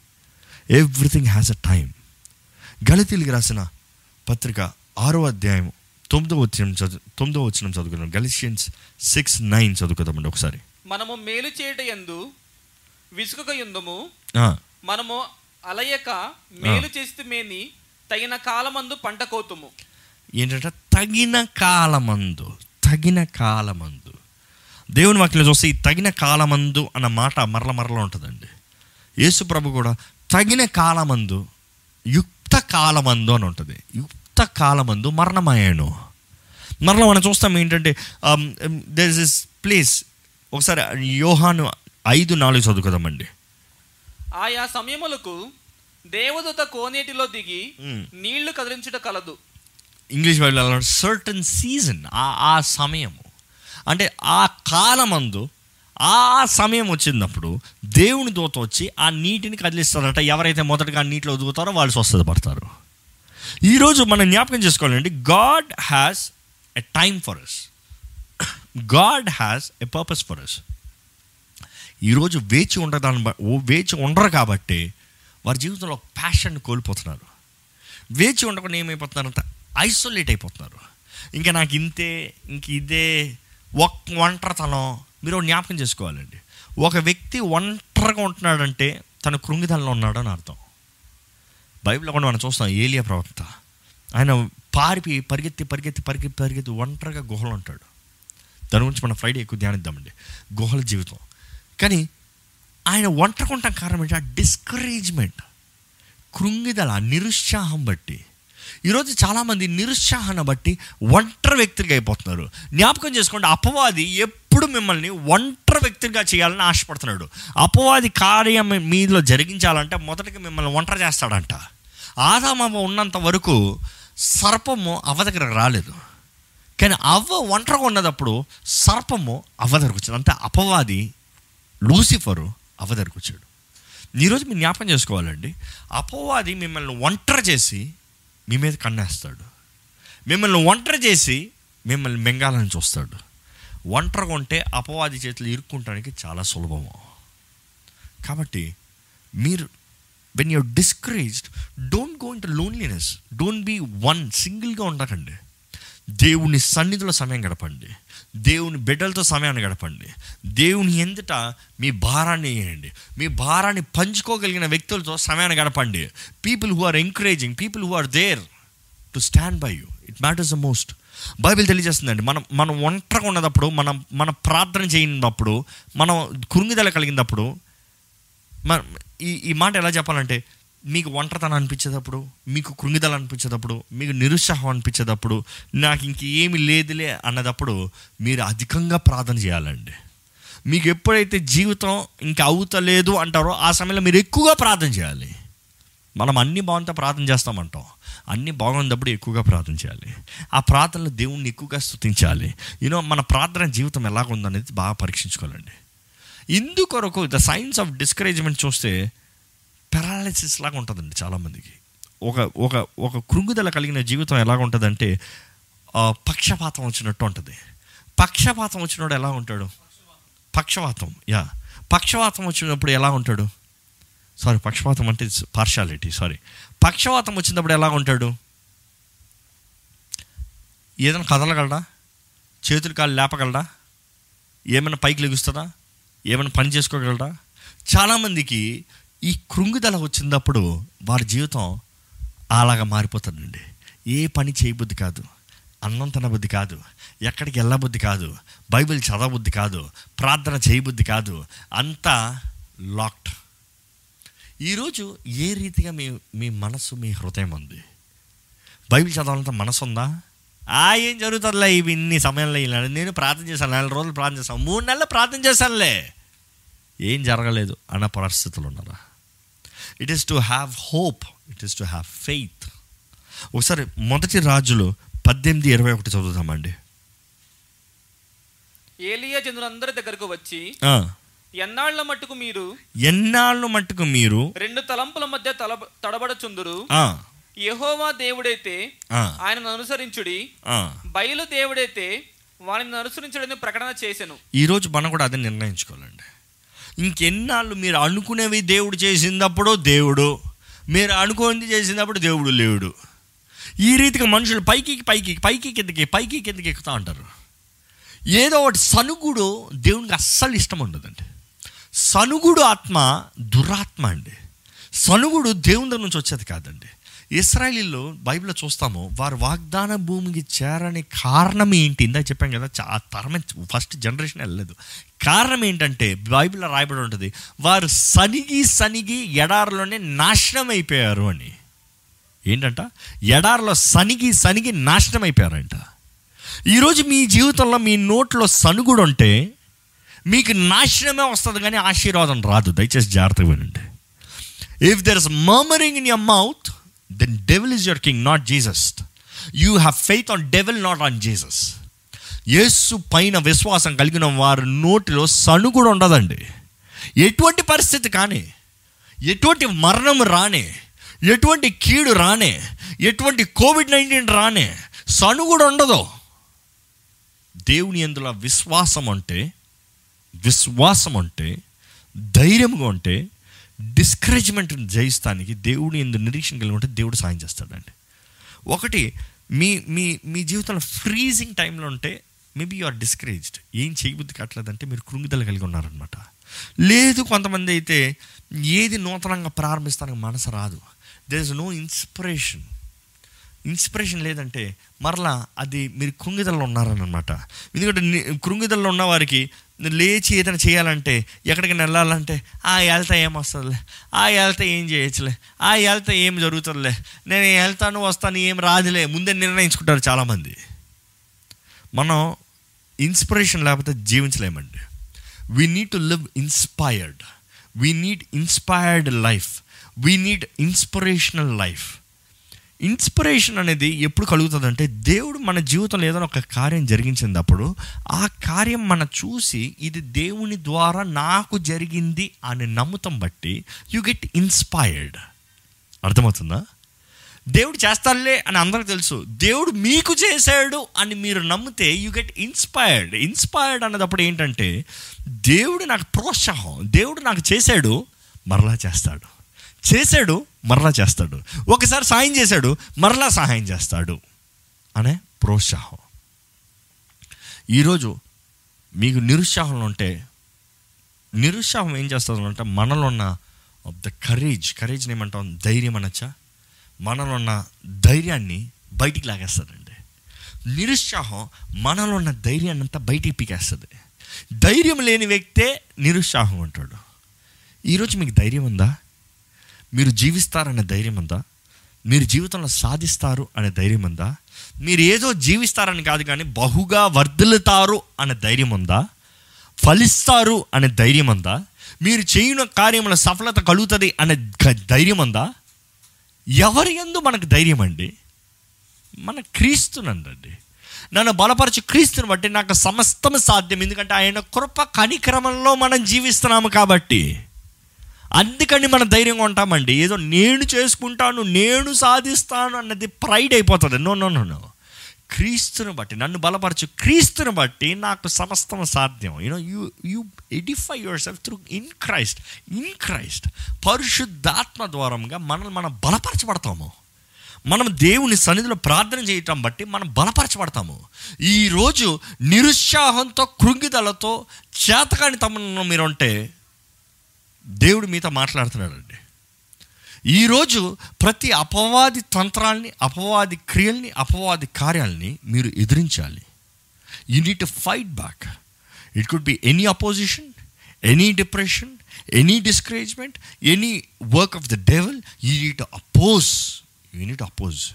ఎవ్రీథింగ్ హ్యాస్ అ టైం గళితీలకి రాసిన పత్రిక ఆరో అధ్యాయం తొమ్మిదో వచ్చిన చదువు తొమ్మిదో వచ్చిన చదువుకున్నాం గలిషియన్స్ సిక్స్ నైన్ చదువుకుందామండి ఒకసారి. మనము మేలు చేయట ఎందు విసుకక ఎందుము ఆ, మనము అలయక మేలు చేస్తే మేని తగిన కాలమందు పంట కోతుము. ఏంటంటే తగిన కాలమందు తగిన కాలమందు. దేవుని వాక్యం చూస్తే ఈ తగిన కాలమందు అన్న మాట మరల మరల ఉంటుందండి. యేసు ప్రభు కూడా తగిన కాలమందు యుక్త కాలమందు అని ఉంటుంది. యుక్త కాలమందు మరణమయ్యాను. మరల మనం చూస్తాం ఏంటంటే దేర్ ఇస్ ప్లేస్ ఒకసారి యోహాను ఐదు నాలుగు చదువుకుందామండి. ఆయా సమయములకు దేవదూత కోనేటిలో దిగి మ్. నీళ్ళు కదిలించుట కలదు. ఇంగ్లీష్ బైబిల్ సర్టన్ సీజన్ ఆ ఆ సమయము. అంటే ఆ కాలమందు ఆ సమయం వచ్చినప్పుడు దేవుని దూత వచ్చి ఆ నీటిని కదిలిస్తారట ఎవరైతే మొదటగా నీటిలో దూతారో వాళ్ళు స్వస్థత పడతారు. ఈరోజు మనం జ్ఞాపకం చేసుకోవాలండి God has a time for us God has a purpose for us ఈరోజు వేచి ఉండదాన్ని వేచి ఉండరు కాబట్టి వారి జీవితంలో ప్యాషన్ కోల్పోతున్నారు. వేచి ఉండకుండా ఏమైపోతున్నారంత ఐసోలేట్ అయిపోతున్నారు. ఇంకా నాకు ఇంతే ఇంక ఇదే ఒక్ ఒంటరితనం. మీరు జ్ఞాపకం చేసుకోవాలండి. ఒక వ్యక్తి ఒంటరిగా ఉంటున్నాడంటే తన కృంగిదలలో ఉన్నాడని అర్థం. బైబిల్లో కూడా మనం చూస్తాం ఏలియా ప్రవక్త. ఆయన పారిపి పరిగెత్తి పరిగెత్తి పరిగెత్తి పరిగెత్తి ఒంటరిగా గుహలు ఉంటాడు. దాని గురించి మనం ఫ్రైడే ఎక్కువ ధ్యానిద్దామండి. గుహల జీవితం. కానీ ఆయన ఒంటరిగా ఉండటం కారణం ఏంటి? ఆ డిస్కరేజ్మెంట్ కృంగిదల నిరుత్సాహం బట్టి. ఈరోజు చాలామంది నిరుత్సాహాన్ని బట్టి ఒంటరి వ్యక్తిగా అయిపోతున్నారు. జ్ఞాపకం చేసుకోండి అపవాది ఎప్పుడు మిమ్మల్ని ఒంటరి వ్యక్తిగా చేయాలని ఆశపడుతున్నాడు. అపవాది కార్యం మీలో జరిగించాలంటే మొదటగా మిమ్మల్ని ఒంటరి చేస్తాడంట. ఆదామవ ఉన్నంత వరకు సర్పము అవ దగ్గరకు రాలేదు. కానీ అవ్వ ఒంటరిగా ఉన్నదప్పుడు సర్పము అవ్వ దగ్గరకు వచ్చింది. అంటే అపవాది లూసిఫరు అవ్వ దగ్గరకు వచ్చాడు. ఈరోజు మీరు జ్ఞాపకం చేసుకోవాలండి. అపవాది మిమ్మల్ని ఒంటరి చేసి మీ మీద కన్నేస్తాడు. మిమ్మల్ని ఒంటరి చేసి మిమ్మల్ని మింగాలని చూస్తాడు. ఒంటరిగా ఉంటే అపవాది చేతులు ఇరుక్కుంటానికి చాలా సులభము. కాబట్టి మీరు when your discouraged don't go into loneliness don't be one సింగిల్గా ఉండకండి. దేవుని సన్నిధిలో సమయం గడపండి. దేవుని బిడ్డలతో సమయాన్ని గడపండి. దేవుని ఎందుట మీ భారాన్ని వేయండి. మీ భారాన్ని పంచుకోగలిగిన వ్యక్తులతో సమయాన్ని గడపండి. People who are encouraging people who are there to stand by you it matters the most Bible తెలియజేస్తుందండి. మనం మనం ఒంటరిగా ఉన్నప్పుడు మనం మన ప్రార్థన చేయనప్పుడు మనం కురుంగిదల కలిగినప్పుడు ఈ ఈ మాట ఎలా చెప్పాలంటే మీకు ఒంటరితనం అనిపించేటప్పుడు మీకు కృంగిదలు అనిపించేటప్పుడు మీకు నిరుత్సాహం అనిపించేటప్పుడు నాకు ఇంక ఏమి లేదులే అన్నదప్పుడు మీరు అధికంగా ప్రార్థన చేయాలండి. మీకు ఎప్పుడైతే జీవితం ఇంకా అవుతలేదు అంటారో ఆ సమయంలో మీరు ఎక్కువగా ప్రార్థన చేయాలి. మనం అన్ని బాగుంటే ప్రార్థన చేస్తామంటాం. అన్ని బాగున్నప్పుడు ఎక్కువగా ప్రార్థన చేయాలి. ఆ ప్రార్థనలో దేవుణ్ణి ఎక్కువగా స్థుతించాలి యూనో మన ప్రార్థన జీవితం ఎలాగుందనేది బాగా పరీక్షించుకోవాలండి. ఇందుకొరకు ద సైన్స్ ఆఫ్ డిస్కరేజ్మెంట్ చూస్తే పెరాలసిస్ లాగా ఉంటుందండి చాలామందికి. ఒక ఒక ఒక కృంగుదల కలిగిన జీవితం ఎలాగ ఉంటుందంటే పక్షపాతం వచ్చినట్టు ఉంటుంది. పక్షపాతం వచ్చినప్పుడు ఎలా ఉంటాడు? పక్షవాతం యా. పక్షవాతం వచ్చినప్పుడు ఎలా ఉంటాడు? సారీ పక్షపాతం అంటే పార్షాలిటీ సారీ పక్షవాతం వచ్చినప్పుడు ఎలా ఉంటాడు? ఏదైనా కదలగలడా? చేతులు కాళ్ళు లేపగలడా? ఏమైనా పైకి లెగుస్తుందా? ఏమైనా పని చేసుకోగలరా? చాలామందికి ఈ కృంగుదల వచ్చినప్పుడు వారి జీవితం అలాగా మారిపోతుందండి. ఏ పని చేయబుద్ధి కాదు. అన్నం తినబుద్ధి కాదు. ఎక్కడికి వెళ్ళబుద్ధి కాదు. బైబిల్ చదవబుద్ధి కాదు. ప్రార్థన చేయబుద్ధి కాదు. అంతా లాక్డ్. ఈరోజు ఏ రీతిగా మీ మీ మనసు మీ హృదయం ఉంది? బైబిల్ చదవాలంత మనసు ఉందా? ఆ ఏం జరుగుతుందిలే? ఇవి ఇన్ని సమయంలో ఇలా నేను ప్రార్థన చేశాను. నెల రోజులు ప్రార్థన చేశాను. మూడు నెలలు ప్రార్థన చేశానులే. ఏం జరగలేదు అన్న పరిస్థితులు ఉన్నారా it is to have hope it is to have faith ఒకసారి మొదటి రాజులు పద్దెనిమిది ఇరవై ఒకటి చదువుతామండి. ఏలియా జనులందరి దగ్గరకు వచ్చి ఎన్నాళ్ళ మట్టుకు మీరు? ఎన్నాళ్ళ మట్టుకు మీరు? రెండు తలంపుల మధ్య తల తడబడచుందురు. యహోవా దేవుడైతే ఆయనను అనుసరించుడి. బయలు దేవుడైతే వారిని అనుసరించడని ప్రకటన చేశాను ఈ రోజు మనం కూడా అదే నిర్ణయించుకోవాలండి. ఇంకెన్నాళ్ళు మీరు అనుకునేవి దేవుడు చేసినప్పుడు దేవుడు మీరు అనుకోనిది చేసినప్పుడు దేవుడు లేవుడు ఈ రీతిగా మనుషులు పైకి పైకి పైకి కిందకి పైకి కిందకి ఎక్కుతా ఉంటారు. ఏదో ఒకటి సనుగుడు దేవునికి అస్సలు ఇష్టం ఉండదండి. సనుగుడు ఆత్మ దురాత్మ అండి. సనుగుడు దేవుని దగ్గర నుంచి వచ్చేది కాదండి. ఇస్రాయలీలో బైబిల్లో చూస్తాము వారు వాగ్దాన భూమికి చేరని కారణం ఏంటి? ఇందా చెప్పాం కదా ఆ తరమే ఫస్ట్ జనరేషన్ వెళ్ళలేదు. కారణం ఏంటంటే బైబిల్లో రాయబడి ఉంటుంది వారు సనిగి సనిగి ఎడారిలోనే నాశనం అయిపోయారు అని. ఏంటంట? ఎడారిలో సనిగి సనిగి నాశనం అయిపోయారంట. ఈరోజు మీ జీవితంలో మీ నోట్లో సనుగుడు ఉంటే మీకు నాశనమే వస్తుంది కానీ ఆశీర్వాదం రాదు. దయచేసి జాగ్రత్తగా వినండి. If there is murmuring in your mouth then devil is your king not Jesus you have faith on devil not on Jesus యేసు పైన విశ్వాసం కలిగిన వారి నోటిలో సనుగుడు ఉండదండి. ఎటువంటి పరిస్థితి కానీ ఎటువంటి మరణం రానే ఎటువంటి కీడు రానే ఎటువంటి కోవిడ్ నైన్టీన్ రానే సనుగుడు ఉండదు. దేవుని ఎందులో విశ్వాసం అంటే విశ్వాసం అంటే ధైర్యంగా ఉంటే డిస్కరేజ్మెంట్ జయిస్తానికి దేవుడు ఎందు నిరీక్షణ కలిగి ఉంటే దేవుడు సాయం చేస్తాడండి. ఒకటి మీ మీ మీ జీవితంలో ఫ్రీజింగ్ టైంలో ఉంటే మేబీ యు ఆర్ డిస్కరేజ్డ్ ఏం చేయబుద్ధి కావట్లేదంటే మీరు కృంగిదల కలిగి ఉన్నారనమాట లేదు కొంతమంది అయితే ఏది నూతనంగా ప్రారంభిస్తానికి మనసు రాదు. There is no inspiration inspiration లేదంటే మరలా అది మీరు కృంగిదల్లో ఉన్నారనమాట ఎందుకంటే కృంగిదల్లో ఉన్న వారికి లేచి ఏదైనా చేయాలంటే ఎక్కడికైనా వెళ్ళాలంటే ఆ వెళ్తా ఏమొస్తుందిలే ఆ వెళ్తా ఏం చేయొచ్చులే ఆ వెళ్తా ఏం జరుగుతుందిలే నేను వెళ్తాను వస్తాను ఏం రాదులే ముందే నిర్ణయించుకుంటారు చాలామంది. మనం ఇన్స్పిరేషన్ లేకపోతే జీవించలేమండి. We need to live inspired we need inspired life we need inspirational life inspiration అనేది ఎప్పుడు కలుగుతుందంటే దేవుడు మన జీవితంలో ఏదైనా ఒక కార్యం జరిగించినప్పుడు ఆ కార్యం మనం చూసి ఇది దేవుని ద్వారా నాకు జరిగింది అని నమ్ముతం బట్టి యు గెట్ ఇన్స్పైర్డ్ అర్థమవుతుందా? దేవుడు చేస్తాడులే అని అందరికి తెలుసు. దేవుడు మీకు చేశాడు అని మీరు నమ్మితే యు గెట్ ఇన్స్పైర్డ్ ఇన్స్పైర్డ్ అన్నదప్పుడు ఏంటంటే దేవుడు నాకు ప్రోత్సాహం దేవుడు నాకు చేశాడు మరలా చేస్తాడు. చేశాడు మరలా చేస్తాడు. ఒకసారి సాయం చేశాడు మరలా సహాయం చేస్తాడు. అనే ప్రోత్సాహం. ఈరోజు మీకు నిరుత్సాహంలో ఉంటే నిరుత్సాహం ఏం చేస్తుందంటే మనలో ఉన్న ద కరేజ్ కరేజ్ని ఏమంటాం? ధైర్యం అనొచ్చా? మనలో ఉన్న ధైర్యాన్ని బయటికి లాగేస్తుందండి నిరుత్సాహం మనలో ఉన్న ధైర్యాన్ని అంతా బయటికి పీకేస్తుంది. ధైర్యం లేని వ్యక్తే నిరుత్సాహం అంటాడు. ఈరోజు మీకు ధైర్యం ఉందా? మీరు జీవిస్తారనే ధైర్యం ఉందా? మీరు జీవితంలో సాధిస్తారు అనే ధైర్యం ఉందా? మీరు ఏదో జీవిస్తారని కాదు కానీ బహుగా వర్ధిల్లుతారు అనే ధైర్యం ఉందా? ఫలిస్తారు అనే ధైర్యం ఉందా? మీరు చేయని కార్యంలో సఫలత కలుగుతుంది అనే ధైర్యం ఉందా? ఎవరి ఎందు మనకు ధైర్యం అండి? మన క్రీస్తునందండి. నన్ను బలపరచు క్రీస్తుని బట్టి నాకు సమస్తం సాధ్యం. ఎందుకంటే ఆయన కృప కనిక్రమంలో మనం జీవిస్తున్నాము కాబట్టి. అందుకని మనం ధైర్యంగా ఉంటామండి. ఏదో నేను చేసుకుంటాను నేను సాధిస్తాను అన్నది ప్రైడ్ అయిపోతుంది. No no no no. క్రీస్తుని బట్టి నన్ను బలపరచు క్రీస్తుని బట్టి నాకు సమస్తం సాధ్యం. You know you you edify yourself through in Christ in Christ పరిశుద్ధాత్మ ద్వారంగా మనల్ని మనం బలపరచబడతాము. మనం దేవుని సన్నిధిలో ప్రార్థన చేయటం బట్టి మనం బలపరచబడతాము. ఈరోజు నిరుత్సాహంతో కృంగిదలతో చేతకాని తమను మీరు ఉంటే దేవుడు మీతో మాట్లాడుతున్నాడండి. ఈరోజు ప్రతి అపవాది తంత్రాల్ని అపవాది క్రియల్ని అపవాది కార్యాలని మీరు ఎదిరించాలి. You need to fight back it could be any opposition any depression any discouragement any work of the devil you need to oppose you need oppose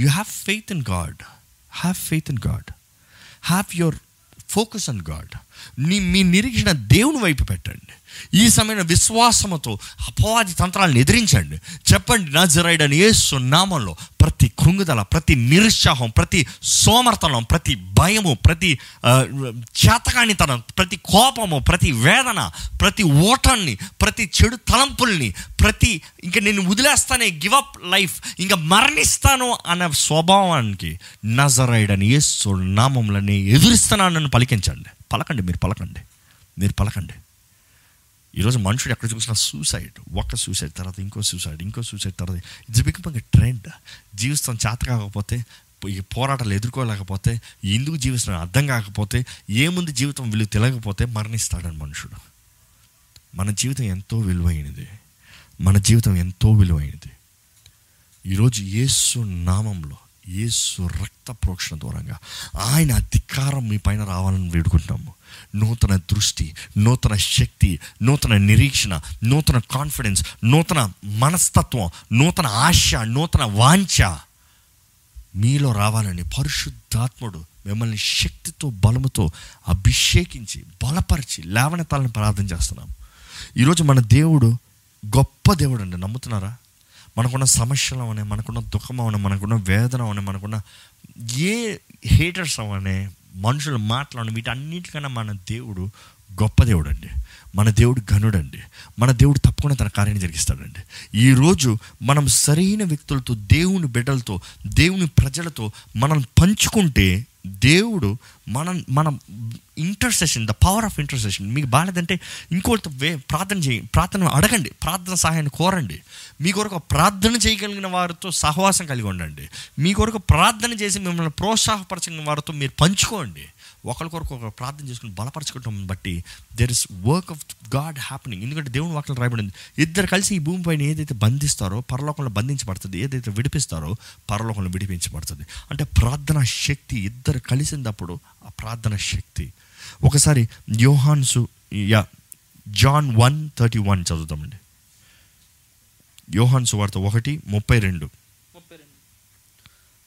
you have faith in God have faith in God have your focus on God నీ మీ నిరీక్షణ దేవుని వైపు పెట్టండి. ఈ సమయంలో విశ్వాసముతో అపవాది తంత్రాలను ఎదిరించండి. చెప్పండి నజరైడని యేసు నామంలో ప్రతి కృంగుదల ప్రతి నిరుత్సాహం ప్రతి సోమర్తనం ప్రతి భయము ప్రతి చేతకానితనం ప్రతి కోపము ప్రతి వేదన ప్రతి ఓటాన్ని ప్రతి చెడు తలంపుల్ని ప్రతి ఇంకా నేను వదిలేస్తానే గివప్ లైఫ్ ఇంకా మరణిస్తాను అన్న స్వభావానికి నజరైడని యేసు నామంలో నేను ఎదురిస్తున్నానని పలికించండి. పలకండి మీరు పలకండి మీరు పలకండి. ఈరోజు మనుషుడు ఎక్కడ చూసినా సూసైడ్ ఒక్క సూసైడ్ తర్వాత ఇంకో సూసైడ్ ఇంకో సూసైడ్ తర్వాత ఇట్స్ బికమ్ ట్రెండ్. జీవితం చేత కాకపోతే ఈ పోరాటాలు ఎదుర్కోలేకపోతే ఎందుకు జీవిస్తున్నాడు అర్థం కాకపోతే ఏముంది జీవితం విలువ తెలియకపోతే మరణిస్తాడని మనుషుడు. మన జీవితం ఎంతో విలువైనది. మన జీవితం ఎంతో విలువైనది. ఈరోజు యేసు నామంలో యేసు రక్త ప్రోక్షణ దూరంగా ఆయన అధికారం మీ పైన రావాలని వేడుకుంటున్నాము. నూతన దృష్టి నూతన శక్తి నూతన నిరీక్షణ నూతన కాన్ఫిడెన్స్ నూతన మనస్తత్వం నూతన ఆశ నూతన వాంఛ మీలో రావాలని పరిశుద్ధాత్ముడు మిమ్మల్ని శక్తితో బలముతో అభిషేకించి బలపరిచి లేవనెత్తాలని ప్రార్థన చేస్తున్నాం ఈరోజు మన దేవుడు గొప్ప దేవుడు అండి. నమ్ముతున్నారా? మనకున్న సమస్యలు అవని మనకున్న దుఃఖం అవని మనకున్న వేదన అవని మనకున్న ఏ హేటర్స్ అవని మనుషులు మాట్లాడని వీటన్నిటికన్నా మన దేవుడు గొప్ప దేవుడు అండి మన దేవుడు ఘనుడండి. మన దేవుడు తప్పకుండా తన కార్యాన్ని జరిగిస్తాడండి. ఈరోజు మనం సరైన వ్యక్తులతో దేవుని బిడ్డలతో దేవుని ప్రజలతో మనం పంచుకుంటే దేవుడు మనం మనం intercession the power of intercession మీకు బాగాలేదంటే ఇంకోటి వే ప్రార్థన చేయండి ప్రార్థన అడగండి ప్రార్థన సహాయాన్ని కోరండి. మీ కొరకు ప్రార్థన చేయగలిగిన వారితో సహవాసం కలిగి ఉండండి. మీ కొరకు ప్రార్థన చేసి మిమ్మల్ని ప్రోత్సాహపరచిన వారితో మీరు పంచుకోండి. ఒకరి కొరకు ఒకరు ప్రార్థన చేసుకుని బలపరచుకోవటం బట్టి there is work of God happening ఎందుకంటే దేవుని వాక్యం రాయబడింది. ఇద్దరు కలిసి ఈ భూమిపైన ఏదైతే బంధిస్తారో పరలోకంలో బంధించబడుతుంది ఏదైతే విడిపిస్తారో పరలోకంలో విడిపించబడుతుంది. అంటే ప్రార్థన శక్తి ఇద్దరు కలిసినప్పుడు ఆ ప్రార్థన శక్తి. ఒకసారి యోహాన్సు యా జాన్ వన్ థర్టీ వన్ చదువుతామండి యోహాన్సు వార్త ఒకటి ముప్పై రెండు.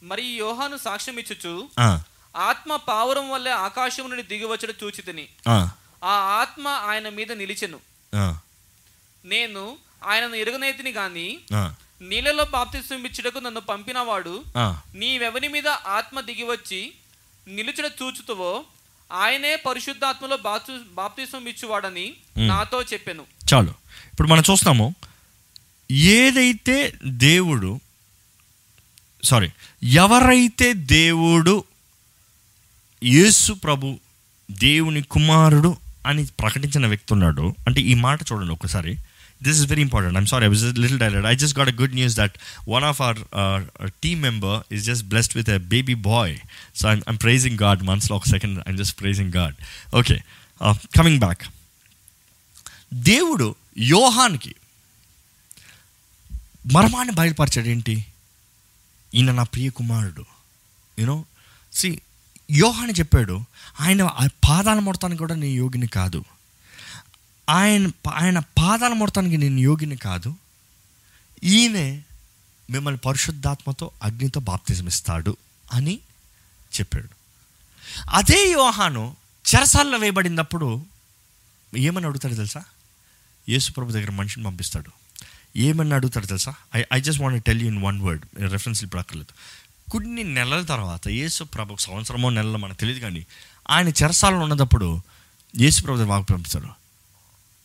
మరి యోహాను సాక్ష్యం ఇచ్చుచు ఆత్మ పావురం వల్లే ఆకాశం నుండి దిగి వచ్చడం చూచితిని. ఆ, ఆత్మ ఆయన మీద నిలిచెను. నేను ఆయనను ఎరుగనేతిని గాని. నీళ్ళలో బాప్తిస్వం ఇచ్చుటకు నన్ను పంపినవాడు నీవెవరి మీద ఆత్మ దిగి వచ్చి నిలుచుడ చూచుతువో ఆయనే పరిశుద్ధాత్మలో బాప్తి బాప్తిస్వం ఇచ్చువాడని నాతో చెప్పాను. చాలు. ఇప్పుడు మనం చూస్తున్నాము ఏదైతే దేవుడు సారీ ఎవరైతే దేవుడు యేసు ప్రభు దేవుని కుమారుడు అని ప్రకటించిన వ్యక్తి ఉన్నాడు. అంటే ఈ మాట చూడండి ఒకసారి. This is very important I'm sorry I little direct I just got a good news that one of our team member is just blessed with a baby boy so I'm I'm praising God మనసులో ఒక second I'm just praising God okay coming back దేవుడు యోహాన్కి మర్మాన్ని బయలుపరచాడు ఏంటి? ఈయన నా ప్రియ కుమారుడు. You know C Yohani చెప్పాడు ఆయన ఆ పాదాల మొడతానికి కూడా నేను యోగిని కాదు. ఆయన ఆయన పాదాల మొడతానికి నేను యోగిని కాదు. ఈయనే మిమ్మల్ని పరిశుద్ధాత్మతో అగ్నితో బాప్తిజమిస్తాడు అని చెప్పాడు. అదే యోహాను చెరసాల్లో వేయబడినప్పుడు ఏమని అడుగుతాడు తెలుసా? యేసుప్రభు దగ్గర మనిషిని పంపిస్తాడు. ఏమని అడుగుతాడు తెలుసా? I I just want tell you in one word reference ఇప్పుడు అక్కర్లేదు కొన్ని నెలల తర్వాత యేసు ప్రభు సంవత్సరమో నెలలో మనకు తెలియదు కానీ ఆయన చెరసాలలో ఉన్నప్పుడు యేసు ప్రభు వాకు పంపిస్తాడు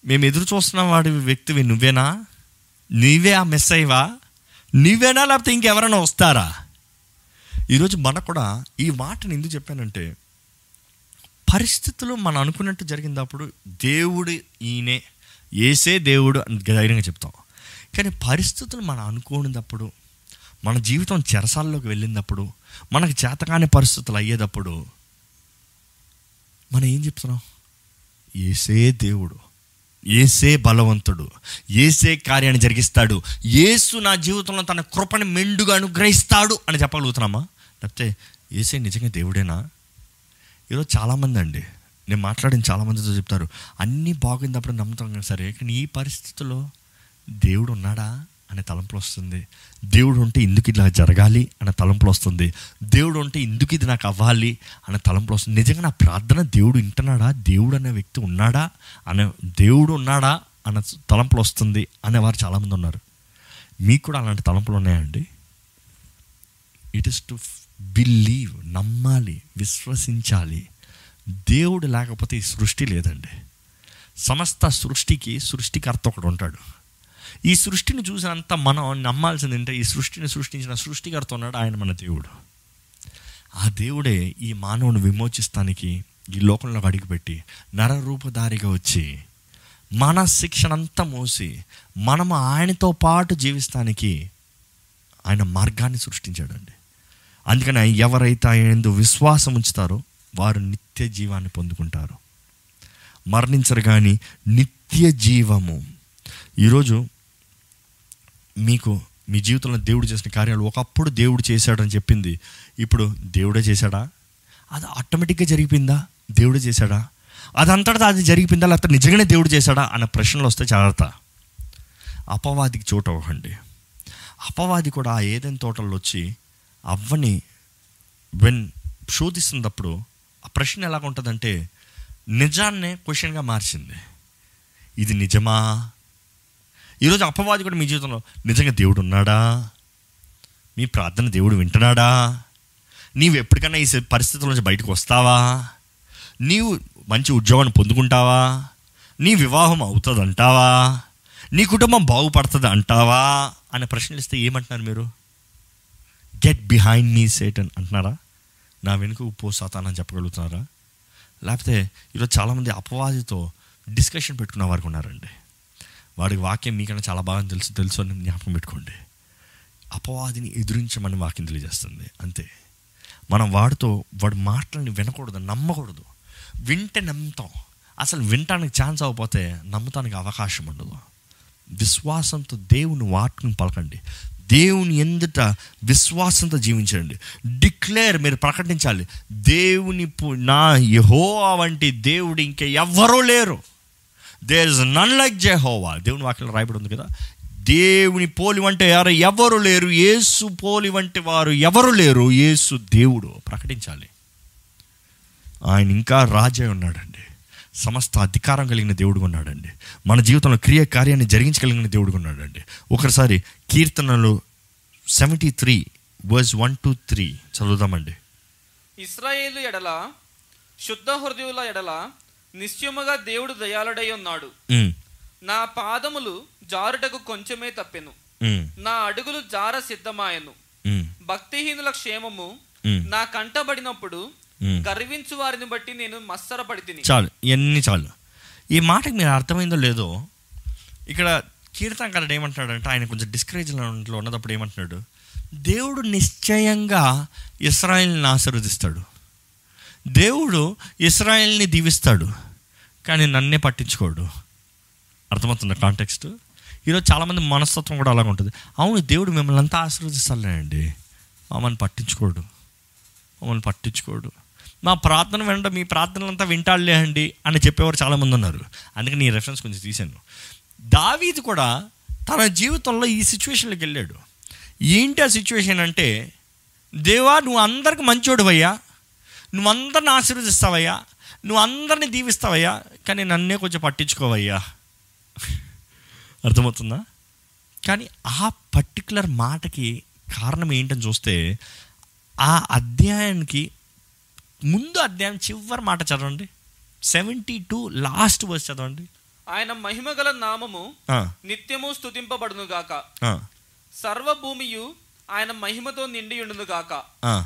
మేము ఎదురు చూస్తున్న వాడి వ్యక్తివి నువ్వేనా? నీవే ఆ మిస్ అయ్యవా నువ్వేనా లేకపోతే ఇంకెవరైనా వస్తారా? ఈరోజు మనకు కూడా ఈ మాటను ఎందుకు చెప్పానంటే పరిస్థితులు మనం అనుకున్నట్టు జరిగినప్పుడు దేవుడు ఈయనే ఏసే దేవుడు అని ధైర్యంగా చెప్తాం. కానీ పరిస్థితులు మనం అనుకోనినప్పుడు మన జీవితం చెరసాల్లోకి వెళ్ళినప్పుడు మనకు చేతకాని పరిస్థితులు అయ్యేటప్పుడు మనం ఏం చెప్తున్నాం? ఏసే దేవుడు ఏసే బలవంతుడు ఏసే కార్యాన్ని జరిగిస్తాడు ఏసు నా జీవితంలో తన కృపను మెండుగా అనుగ్రహిస్తాడు అని చెప్పగలుగుతున్నామా? లేకపోతే ఏసే నిజంగా దేవుడేనా? ఈరోజు చాలామంది అండి నేను మాట్లాడిన చాలామందితో చెప్తారు అన్నీ బాగున్నప్పుడు నమ్ముతాం సరే కానీ ఈ పరిస్థితుల్లో దేవుడు ఉన్నాడా? అనే తలంపులు వస్తుంది దేవుడు ఉంటే ఇందుకు ఇలా జరగాలి అనే తలంపులు వస్తుంది దేవుడు ఉంటే ఇందుకు ఇది నాకు అవ్వాలి అనే తలంపులు వస్తుంది నిజంగా నా ప్రార్థన దేవుడు వింటున్నాడా? దేవుడు అనే వ్యక్తి ఉన్నాడా? అనే దేవుడు ఉన్నాడా? అన్న తలంపులు వస్తుంది అనేవారు చాలామంది ఉన్నారు. మీకు కూడా అలాంటి తలంపులు ఉన్నాయండి ఇట్ ఇస్ టు బిలీవ్ నమ్మాలి విశ్వసించాలి. దేవుడు లేకపోతే ఈ సృష్టి లేదండి. సమస్త సృష్టికి సృష్టికర్త ఒకడు ఉంటాడు ఈ సృష్టిని చూసినంత మనం నమ్మాల్సింది ఏంటంటే ఈ సృష్టిని సృష్టించిన సృష్టికర్త ఉన్నాడు ఆయన మన దేవుడు. ఆ దేవుడే ఈ మానవుని విమోచిస్తానికి ఈ లోకంలో అడుగుపెట్టి నరరూపధారిగా వచ్చి మన శిక్షణంతా మోసి మనము ఆయనతో పాటు జీవిస్తానికి ఆయన మార్గాన్ని సృష్టించాడండి. అందుకని ఎవరైతే ఆయన విశ్వాసం ఉంచుతారో వారు నిత్య జీవాన్ని పొందుకుంటారు. మరణించరు కానీ నిత్య జీవము. ఈరోజు మీకు మీ జీవితంలో దేవుడు చేసిన కార్యాలు ఒకప్పుడు దేవుడు చేశాడని చెప్పింది. ఇప్పుడు దేవుడే చేశాడా? అది ఆటోమేటిక్గా జరిగిపోయిందా? దేవుడే చేశాడా? అదంతటా అది జరిగిపోయిందా? లేకపోతే నిజంగానే దేవుడు చేశాడా? అన్న ప్రశ్నలు వస్తే జాగ్రత్త. అపవాదికి చోటు అవ్వండి అపవాది కూడా ఆ ఏదైనా తోటల్లో వచ్చి అవ్వని వెన్ శోధిస్తున్నప్పుడు ఆ ప్రశ్న ఎలాగ ఉంటుందంటే నిజాన్నే క్వశ్చన్గా మార్చింది. ఇది నిజమా? ఈరోజు అపవాది కూడా మీ జీవితంలో నిజంగా దేవుడు ఉన్నాడా? మీ ప్రార్థన దేవుడు వింటున్నాడా? నీవు ఎప్పటికైనా ఈ పరిస్థితుల నుంచి బయటకు వస్తావా? నీవు మంచి ఉద్యోగాన్ని పొందుకుంటావా? నీ వివాహం అవుతుంది అంటావా నీ కుటుంబం బాగుపడుతుంది అంటావా అనే ప్రశ్నలిస్తే ఏమంటున్నారు మీరు? గెట్ బిహైండ్ మీ సేటన్ అంటున్నారా? నా వెనుక ఉప్పు సాతానని చెప్పగలుగుతున్నారా? లేకపోతే ఈరోజు చాలామంది అపవాదితో డిస్కషన్ పెట్టుకున్న వారికి ఉన్నారండి. వాడికి వాక్యం మీకన్నా చాలా బాగా తెలుసు తెలుసు అని జ్ఞాపకం పెట్టుకోండి. అపవాదిని ఎదురించమని వాక్యం తెలియజేస్తుంది. అంతే. మనం వాడితో వాడి మాటలని వినకూడదు నమ్మకూడదు. వింటే నమ్ముతాం. అసలు వినటానికి ఛాన్స్ అవ్వకపోతే నమ్మటానికి అవకాశం ఉండదు. విశ్వాసంతో దేవుని వాటిని పలకండి. దేవుని ఎందుట విశ్వాసంతో జీవించండి. డిక్లేర్ మీరు ప్రకటించాలి. దేవుని నా యహో వంటి దేవుడు ఇంకా ఎవ్వరూ లేరు. There is none like Jehovah దేవుని వాక్యం రాయబడి ఉంది కదా. దేవుని పోలి వంటి యారు ఎవరు లేరు? ఏసు పోలి వంటి వారు ఎవరు లేరు? ఏసు దేవుడు. ప్రకటించాలి. ఆయన ఇంకా రాజే ఉన్నాడండి. సమస్త అధికారం కలిగిన దేవుడు ఉన్నాడండి. మన జీవితంలో క్రియ కార్యాన్ని జరిగించగలిగిన దేవుడు ఉన్నాడండి. ఒకసారి కీర్తనలు seventy three verse one two three చదువుదామండి. ఇస్రాయేలు ఎడల శుద్ధ హృదయుల ఎడల నిశ్చయముగా దేవుడు దయాళుడై ఉన్నాడు. నా పాదములు జారుటకు కొంచెమే తప్పెను. నా అడుగులు జార సిద్ధమాయను. భక్తిహీనుల క్షేమము నా కంటబడినప్పుడు. గర్వించు వారిని బట్టి నేను మత్సరపడి తిని చాలు ఇవన్నీ చాలు. ఈ మాటకి మీరు అర్థమైందో లేదో ఇక్కడ కీర్తనకారుడు ఏమంటున్నాడంటే ఆయన కొంచెం డిస్కరేజ్లో ఉన్నప్పుడు ఏమంటున్నాడు దేవుడు నిశ్చయంగా ఇస్రాయిల్ని ఆశీర్వదిస్తాడు. దేవుడు ఇస్రాయిల్ని దీవిస్తాడు కానీ నన్నే పట్టించుకోడు. అర్థమవుతుంది కాంటెక్స్ట్? ఈరోజు చాలామంది మనస్తత్వం కూడా అలాగ ఉంటుంది. అవును దేవుడు మిమ్మల్ని అంతా ఆశీర్వదిస్తాలేనండి మమ్మల్ని పట్టించుకోడు. మమ్మల్ని పట్టించుకోడు. మా ప్రార్థన వినడం మీ ప్రార్థనలంతా వింటాడులే అండి అని చెప్పేవారు చాలామంది ఉన్నారు. అందుకని ఈ రెఫరెన్స్ కొంచెం తీశాను. దావీది కూడా తన జీవితంలో ఈ సిచ్యువేషన్లోకి వెళ్ళాడు. ఏంటి ఆ సిచ్యువేషన్ అంటే దేవా నువ్వు అందరికి మంచోడువయ్యా. నువ్వు అందరిని ఆశీర్వదిస్తావయ్యా. నువ్వు అందరిని దీవిస్తావయ్యా. కానీ నన్నే కొంచెం పట్టించుకోవయ్యా. అర్థమవుతుందా? కానీ ఆ పర్టికులర్ మాటకి కారణం ఏంటని చూస్తే ఆ అధ్యాయానికి ముందు అధ్యాయం చివరి మాట చదవండి. సెవెంటీ టూ లాస్ట్ వర్స్ చదవండి. ఆయన మహిమగల నామము నిత్యము స్తుతింపబడును గాక. ఆ, సర్వ భూమియు ఆయన మహిమతో నిండి ఉండును గాక.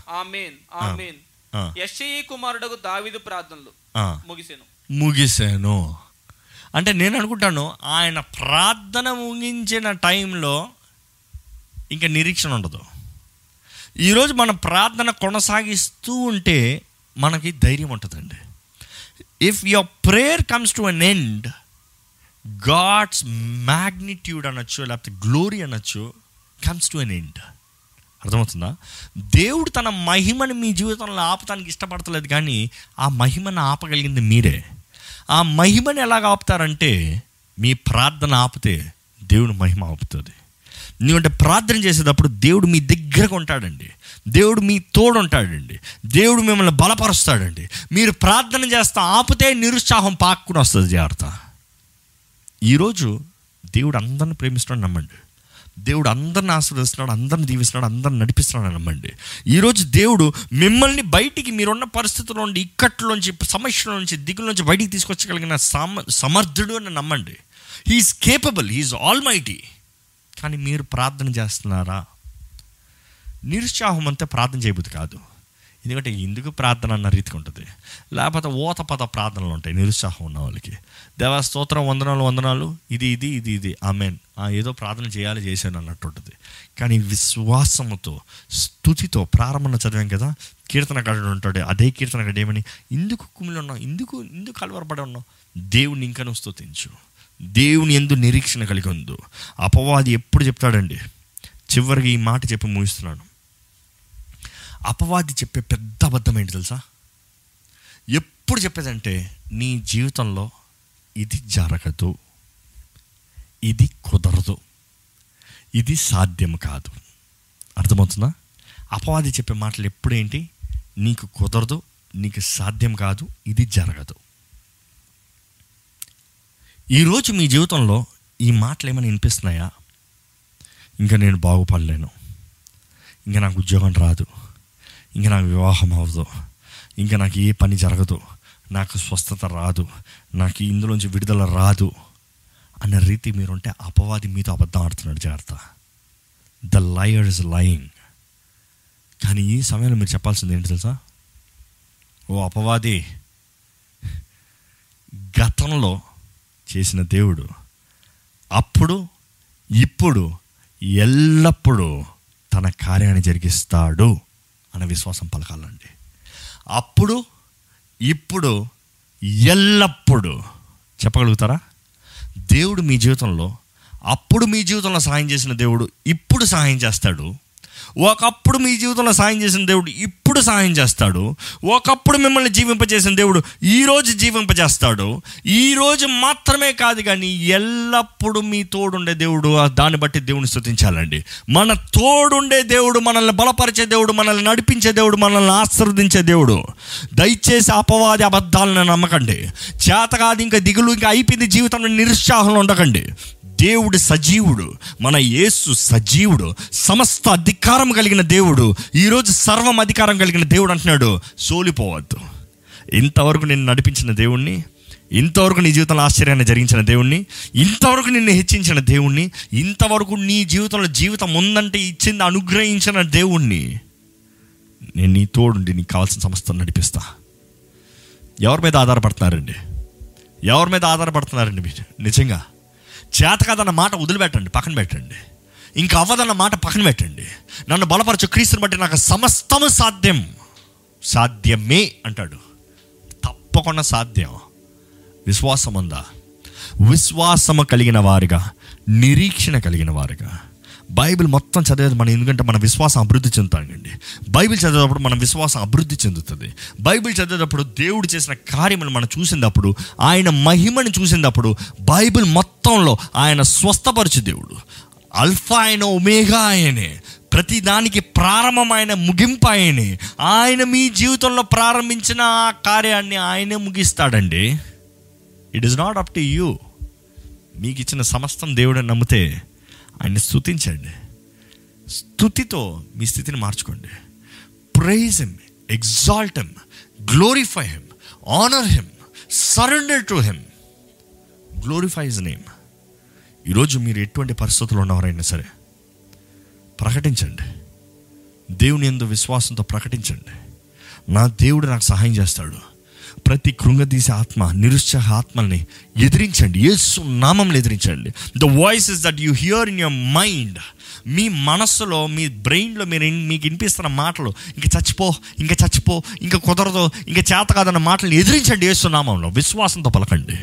ఆమేన్ ఆమేన్. యెషయి కుమారుడకు దావీదు ప్రార్థనలు. ముగిసెను. ముగిసాను. అంటే నేను అనుకుంటాను ఆయన ప్రార్థన ముగించిన టైంలో ఇంకా నిరీక్షణ ఉండదు. ఈరోజు మన ప్రార్థన కొనసాగిస్తూ ఉంటే మనకి ధైర్యం ఉంటుందండి. If your prayer comes to an end God's magnitude అనొచ్చు లేకపోతే గ్లోరీ అనొచ్చు కమ్స్ టు అన్ ఎండ్ అర్థమవుతుందా? దేవుడు తన మహిమని మీ జీవితంలో ఆపటానికి ఇష్టపడతలేదు కానీ ఆ మహిమను ఆపగలిగింది మీరే. ఆ మహిమని ఎలాగ ఆపుతారంటే మీ ప్రార్థన ఆపితే దేవుడు మహిమ ఆపుతుంది. ఎందుకంటే ప్రార్థన చేసేటప్పుడు దేవుడు మీ దగ్గరకు ఉంటాడండి. దేవుడు మీ తోడు ఉంటాడండి. దేవుడు మిమ్మల్ని బలపరుస్తాడండి. మీరు ప్రార్థన చేస్తా ఆపితే నిరుత్సాహం పాక్కుని వస్తుంది జాగ్రత్త. ఈరోజు దేవుడు అందరిని ప్రేమిస్తాడు నమ్మండి. దేవుడు అందరిని ఆశీర్వదిస్తున్నాడు అందరిని దీవిస్తున్నాడు అందరిని నడిపిస్తున్నాడు నమ్మండి. ఈరోజు దేవుడు మిమ్మల్ని బయటికి మీరున్న పరిస్థితుల నుండి ఇక్కట్లోంచి సమస్యల నుంచి దిగుల నుంచి బయటికి తీసుకొచ్చగలిగిన సమ సమర్థుడు అని నమ్మండి. He is capable he is almighty కానీ మీరు ప్రార్థన చేస్తున్నారా? నిరుత్సాహం అంతా ప్రార్థన చేయబుద్ది కాదు. ఎందుకంటే ఎందుకు ప్రార్థన అన్న రీతికి ఉంటుంది. లేకపోతే ఓతపద ప్రార్థనలు ఉంటాయి నిరుత్సాహం ఉన్న వాళ్ళకి. దేవా స్తోత్రం వందనాలు వందనాలు. ఇది ఇది ఇది ఇది. ఆమెన్. ఏదో ప్రార్థన చేయాలి చేశాను అన్నట్టు ఉంటుంది. కానీ విశ్వాసముతో స్థుతితో ప్రారంభంలో చదివాం కదా కీర్తనకారుడు ఉంటాడు అదే కీర్తనకారుడు ఏమని ఇందుకు కుమిలి ఉన్నావు? ఎందుకు ఎందుకు కలవరపడి ఉన్నావు? దేవుని ఇంకను స్థుతించు దేవుని ఎందు నిరీక్షణ కలిగి ఉందో అపవాది ఎప్పుడు చెప్తాడండి? చివరికి ఈ మాట చెప్పి ముగిస్తున్నాను. అపవాది చెప్పే పెద్ద అబద్ధం ఏంటి తెలుసా? ఎప్పుడు చెప్పేదంటే నీ జీవితంలో ఇది జరగదు ఇది కుదరదు ఇది సాధ్యం కాదు. అర్థమవుతుందా? అపవాది చెప్పే మాటలు ఎప్పుడేంటి నీకు కుదరదు నీకు సాధ్యం కాదు ఇది జరగదు. ఈరోజు మీ జీవితంలో ఈ మాటలు ఏమైనా వినిపిస్తున్నాయా? ఇంకా నేను బాగుపడలేను. ఇంకా నాకు ఉద్యోగం రాదు. ఇంకా నాకు వివాహం అవ్వదు ఇంకా నాకు ఏ పని జరగదు. నాకు స్వస్థత రాదు. నాకు ఇందులోంచి విడుదల రాదు. అన్న రీతి మీరుంటే అపవాది మీతో అబద్ధం ఆడుతున్నాడు జాగ్రత్త. ద లయర్ ఇస్ లయింగ్ కానీ ఈ సమయంలో మీరు చెప్పాల్సింది ఏంటి తెలుసా? ఓ అపవాది గతంలో చేసిన దేవుడు అప్పుడు ఇప్పుడు ఎల్లప్పుడూ తన కార్యాన్ని జరిగిస్తాడు. అన్న విశ్వాసం పలకాలండి. అప్పుడు ఇప్పుడు ఎల్లప్పుడూ చెప్పగలుగుతారా? దేవుడు మీ జీవితంలో అప్పుడు మీ జీవితంలో సహాయం చేసిన దేవుడు ఇప్పుడు సహాయం చేస్తాడు. ఒకప్పుడు మీ జీవితంలో సహాయం చేసిన దేవుడు ఇప్పుడు ఒకప్పుడు సహాయం చేస్తాడు? ఒకప్పుడు మిమ్మల్ని జీవింపజేసిన దేవుడు ఈరోజు జీవింపజేస్తాడు. ఈరోజు మాత్రమే కాదు కానీ ఎల్లప్పుడూ మీ తోడుండే దేవుడు ఆ దాన్ని బట్టి దేవుని స్థుతించాలండి మన తోడుండే దేవుడు మనల్ని బలపరిచే దేవుడు మనల్ని నడిపించే దేవుడు మనల్ని ఆశీర్వదించే దేవుడు. దయచేసి అపవాది అబద్ధాలను నమ్మకండి. చేత కాదు ఇంకా దిగులు ఇంకా అయిపోయింది జీవితంలో నిరుత్సాహంలో ఉండకండి. దేవుడు సజీవుడు మన యేసు సజీవుడు సమస్త అధికారం కలిగిన దేవుడు ఈరోజు సర్వం అధికారం కలిగిన దేవుడు అంటున్నాడు సోలిపోవద్దు. ఇంతవరకు నేను నడిపించిన దేవుణ్ణి ఇంతవరకు నీ జీవితంలో ఆశ్చర్యాన్ని జరిగించిన దేవుణ్ణి ఇంతవరకు నిన్ను హెచ్చించిన దేవుణ్ణి ఇంతవరకు నీ జీవితంలో జీవితం ఉందంటే ఇచ్చింది అనుగ్రహించిన దేవుణ్ణి నేను నీ తోడుండి నీకు కావాల్సిన సంస్థను నడిపిస్తా. ఎవరి మీద ఆధారపడుతున్నారండి? ఎవరి మీద ఆధారపడుతున్నారండి మీరు? నిజంగా. చేత కాదన్న మాట వదిలిపెట్టండి పక్కన పెట్టండి. ఇంకా అవ్వదన్న మాట పక్కన పెట్టండి. నన్ను బలపరచు క్రీస్తుని బట్టి నాకు సమస్తము సాధ్యం. సాధ్యమే అంటాడు. తప్పకుండా సాధ్యం. విశ్వాసం ఉందా విశ్వాసము కలిగిన వారుగా నిరీక్షణ కలిగిన వారుగా. బైబిల్ మొత్తం చదివేది మనం ఎందుకంటే మన విశ్వాసం అభివృద్ధి చెందుతామండి బైబిల్ చదివేటప్పుడు మన విశ్వాసం అభివృద్ధి చెందుతుంది. బైబిల్ చదివేటప్పుడు దేవుడు చేసిన కార్యములు మనం చూసినప్పుడు ఆయన మహిమను చూసినప్పుడు బైబిల్ మొత్తంలో ఆయన స్వస్థపరచు దేవుడు. అల్ఫా ఆయన ఒమేగా ఆయనే. ప్రతి దానికి ప్రారంభమైన ముగింపు ఆయనే. ఆయన మీ జీవితంలో ప్రారంభించిన ఆ కార్యాన్ని ఆయనే ముగిస్తాడండి. It is not up to you మీకు ఇచ్చిన సమస్తం దేవుడని నమ్మితే ఆయన్ని స్తుతించండి. స్థుతితో మీ స్థితిని మార్చుకోండి. Praise him exalt him glorify him honour him surrender to him glorify his name ఈరోజు మీరు ఎటువంటి పరిస్థితుల్లో ఉన్నవారైనా సరే ప్రకటించండి. దేవుని ఎందు విశ్వాసంతో ప్రకటించండి. నా దేవుడు నాకు సహాయం చేస్తాడు. ప్రతి కృంగదీసే ఆత్మ నిరుత్సాహ ఆత్మల్ని ఎదిరించండి. యేసు నామంలో ఎదిరించండి. The voices that you hear in your mind మీ మనస్సులో మీ బ్రెయిన్లో మీరు మీకు వినిపిస్తున్న మాటలు ఇంక చచ్చిపో ఇంకా చచ్చిపో ఇంకా కుదరదు ఇంకా చేత కాదన్న మాటలు ఎదిరించండి యేసు నామంలో. విశ్వాసంతో పలకండి.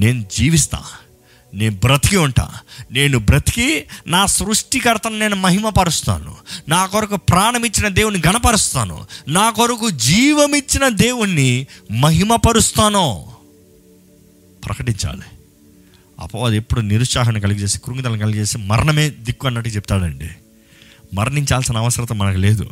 నేను జీవిస్తా. నేను బ్రతికి ఉంటా. నేను బ్రతికి నా సృష్టికర్తను నేను మహిమపరుస్తాను. నా కొరకు ప్రాణం ఇచ్చిన దేవుని గణపరుస్తాను నా కొరకు జీవమిచ్చిన దేవుణ్ణి మహిమపరుస్తాను. ప్రకటించాలి. అపవాది ఎప్పుడు నిరుత్సాహాన్ని కలిగజేసి కృంగిదలను కలిగజేసి మరణమే దిక్కు అన్నట్టు చెప్తాడండి. మరణించాల్సిన అవసరత మనకు లేదు.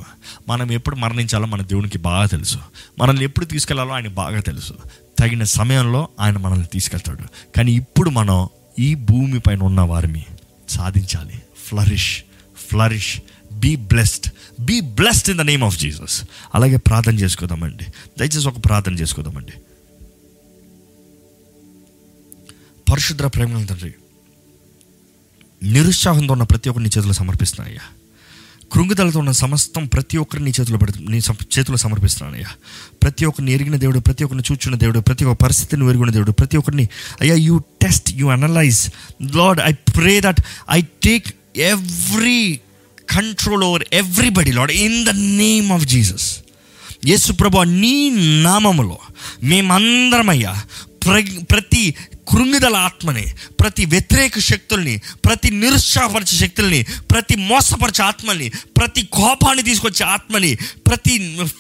మనం ఎప్పుడు మరణించాలో మన దేవునికి బాగా తెలుసు. మనల్ని ఎప్పుడు తీసుకెళ్ళాలో ఆయన బాగా తెలుసు. తగిన సమయంలో ఆయన మనల్ని తీసుకెళ్తాడు. కానీ ఇప్పుడు మనం ఈ భూమి పైన ఉన్న వారిని సాధించాలి. Flourish flourish be blessed be blessed in the name of Jesus అలాగే ప్రార్థన చేసుకుందామండి. దయచేసి ఒక ప్రార్థన చేసుకోదామండి. పరిశుద్ర ప్రేమ తండ్రి నిరుత్సాహంతో ఉన్న ప్రతి ఒక్కరిని చేతులు సమర్పిస్తున్నాయ్యా. కృంగుదలతో ఉన్న సమస్తం ప్రతి ఒక్కరిని నీ చేతిలో పెడుతు నీ చేతిలో సమర్పిస్తున్నాను అయ్యా. ప్రతి ఒక్కరిని ఎరిగిన దేవుడు ప్రతి ఒక్కరిని చూచున్న దేవుడు ప్రతి ఒక్క పరిస్థితిని ఎరుగున్న దేవుడు ప్రతి ఒక్కరిని అయ్యా you test you analyse Lord I pray that I take every control over everybody Lord in the name of Jesus Yesu ప్రభు నీ నామములో మేమందరమయ్యా ప్ర ప్రతి కృంగిదల ఆత్మని ప్రతి వ్యతిరేక శక్తుల్ని ప్రతి నిరుత్సాహపరిచే శక్తుల్ని ప్రతి మోసపరిచే ఆత్మని ప్రతి కోపాన్ని తీసుకొచ్చే ఆత్మని ప్రతి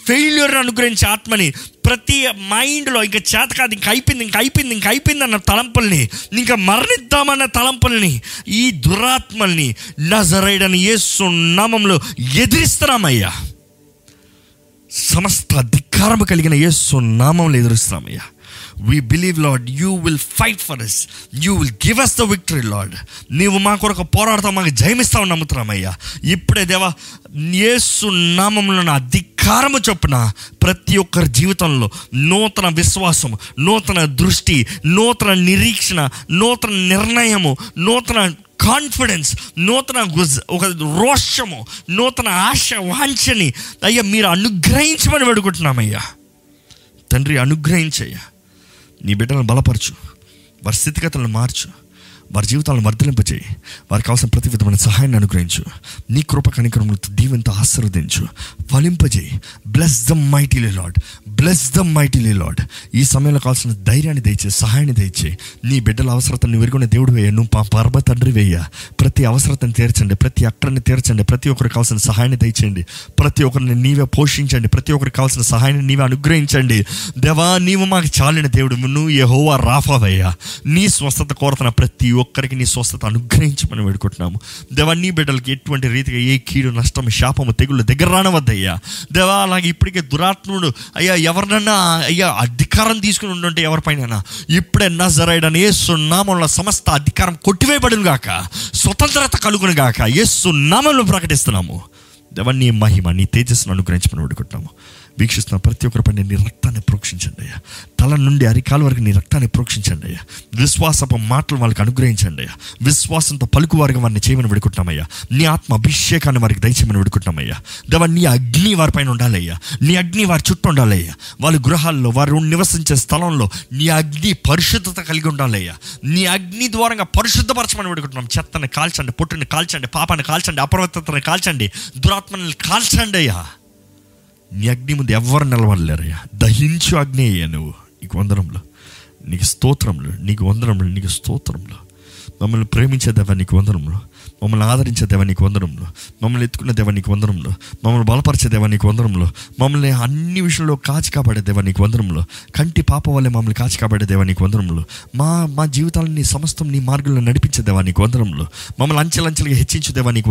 ఫెయిల్యూర్ అనుగ్రహించే ఆత్మని ప్రతి మైండ్లో ఇంకా చేత కాదు ఇంక అయిపోయింది ఇంక అయిపోయింది ఇంక అయిపోయింది అన్న తలంపుల్ని ఇంకా మరణిద్దామన్న తలంపుల్ని ఈ దురాత్మల్ని నజరైడని యేసు నామంలో ఎదిరిస్తున్నామయ్యా. సమస్త అధికారము కలిగిన యేసు నామంలో ఎదురుస్తామయ్యా we believe Lord you will fight for us you will give us the victory Lord నీవు మా కొరకు పోరాడతావు మాకు జయమిస్తావు నమ్ముతున్నామయ్యా ఇప్పుడే దేవా యేసు నామంలో నా అధికారము చొప్పున ప్రతి ఒక్కరి జీవితంలో నూతన విశ్వాసం నూతన దృష్టి నూతన నిరీక్షణ నూతన నిర్ణయము నూతన కాన్ఫిడెన్స్ నూతన గుజ్- ఒక రోషము నూతన ఆశ వాంఛని. అయ్యా మీరు అనుగ్రహించమని వేడుకుంటున్నామయ్యా తండ్రి అనుగ్రహించయ్యా. నీ బిడ్డలను బలపరచు. వారి స్థితిగతులను మార్చు. వారి జీవితాలను వర్ధలింపజేయి వారికి కావాల్సిన ప్రతి విధమైన సహాయాన్ని అనుగ్రహించు. నీ కృప కనికరములతో దీవెంతో ఆశీర్వదించు. ఫలింపజేయి. Bless the mightily Lord bless the mightily Lord ఈ సమయంలో కావాల్సిన ధైర్యాన్ని దయచే సహాయాన్ని దయచే నీ బిడ్డల అవసరతను విరుగున్న దేవుడు వేయ నువ్వు పా పరమ తండ్రి వేయ ప్రతి అవసరతను తీర్చండి. ప్రతి అక్కడిని తీర్చండి. ప్రతి ఒక్కరికి కావాల్సిన సహాయాన్ని దయచేయండి. ప్రతి ఒక్కరిని నీవే పోషించండి. ప్రతి ఒక్కరికి కావాల్సిన సహాయాన్ని నీవే అనుగ్రహించండి. దేవా నీవు మాకు చాలిన దేవుడు. నువ్వు ఏ హోవా రాఫావయ్యా. నీ స్వస్థత కోరుతున్న ప్రతి ఒక్కరికి నీ స్వస్థత అనుగ్రహించమని వేడుకుంటున్నాము. దేవా నీ బిడ్డలకి ఎటువంటి రీతిగా ఏ కీడు నష్టం శాపము తెగుళ్ళు దగ్గర రానవద్దయ్యా. దేవా అలాగే ఇప్పటికే దురాత్ముడు అయ్యా ఎవరినన్నా అయ్యా అధికారం తీసుకుని ఉండుంటే ఎవరిపైన ఇప్పుడే నజరైడని యేసు నామంలో సమస్త అధికారం కొట్టివేయబడును గాక స్వతంత్రత కలుగును గాక యేసు నామంలో ప్రకటిస్తున్నాము. దేవా నీ మహిమ నీ తేజస్సును అనుగ్రహించమని వేడుకుంటున్నాము. వీక్షిస్తున్న ప్రతి ఒక్కరి పైన నీ రక్తాన్ని ప్రోక్షించండి అయ్యా. తల నుండి అరికాల వరకు నీ రక్తాన్ని ప్రోక్షించండి అయ్యా. విశ్వాసపు మాటలు వాళ్ళకి అనుగ్రహించండి అయ్యా. విశ్వాసంతో పలుకువారిగా వారిని చేయమని విడుకుంటున్నామయ్యా నీ ఆత్మ అభిషేకాన్ని వారికి దయచేయమని విడుకుంటున్నామయ్యా దేవా నీ అగ్ని వారిపైన ఉండాలయ్యా నీ అగ్ని వారి చుట్టూ ఉండాలయ్యా వాళ్ళ గృహాల్లో వారు నివసించే స్థలంలో నీ అగ్ని పరిశుద్ధత కలిగి ఉండాలయ్యా నీ అగ్ని ద్వారంగా పరిశుద్ధపరచమని విడుకుంటున్నాం చెత్తని కాల్చండి పొట్టుని కాల్చండి పాపాన్ని కాల్చండి అపవిత్రతని కాల్చండి దురాత్మని కాల్చండి అయ్యా నీ అగ్ని ముందు ఎవరు నిలబడలేరయ్యా. దహించు అగ్ని అయ్యా నువ్వు. నీకు వందరంలో నీకు స్తోత్రంలో నీకు వందరంలో నీకు స్తోత్రంలో మమ్మల్ని ప్రేమించేదేవా నీకు వందరంలో మమ్మల్ని ఆదరించే దేవానికి నీకు మమ్మల్ని ఎత్తుకునే దేవానికి నీకు మమ్మల్ని బలపరిచే దేవానికి నీకు మమ్మల్ని అన్ని విషయంలో కాచి కాపాడే దేవా నీకు కంటి పాప వల్లే మమ్మల్ని కాచి కాపాడే దేవా నీకు మా మా జీవితాలని సమస్తం నీ మార్గంలో నడిపించే దేవా నీకు మమ్మల్ని అంచెలంచెలుగా హెచ్చించే దేవా నీకు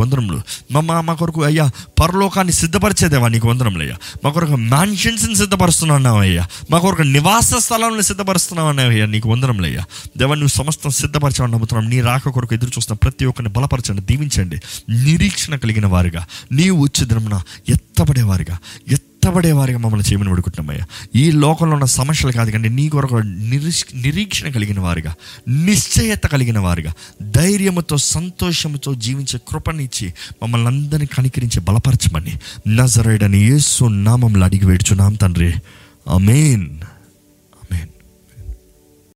మమ్మ మా కొరకు అయ్యా పరలోకాన్ని సిద్ధపరిచే దేవా నీకు అయ్యా? మా కొరకు మ్యాన్షన్స్ని సిద్ధపరుస్తున్నావు అయ్యా? మా కొరకు నివాస స్థలాలను సిద్ధపరుస్తున్నావు అయ్యా నీకు వందరంలో అయ్యా? దేవా నువ్వు సమస్తం సిద్ధపరచాలని నమ్ముతున్నాం. నీ రాక కొరకు ఎదురు చూస్తున్న ప్రతి ఒక్కరిని బలపరచండి. దీవించండి. నిరీక్షణ కలిగిన వారుగా. నీవు వచ్చే ఎత్తబడేవారుగా. ఎత్తబడేవారుగా మమ్మల్ని చేయమని వేడుకుంటున్నామయ్యా. ఈ లోకంలో ఉన్న సమస్యలు కాదు కానీ నీ కొరకు నిరీక్ష నిరీక్షణ కలిగిన వారుగా. నిశ్చయత కలిగిన వారుగా. ధైర్యముతో సంతోషముతో జీవించే కృపనిచ్చి మమ్మల్ని అందరినీ కనికరించి బలపరచమని. నజరైడని యేసు నామంలో అడిగి వేడుచున్నాం తండ్రి. ఆమేన్.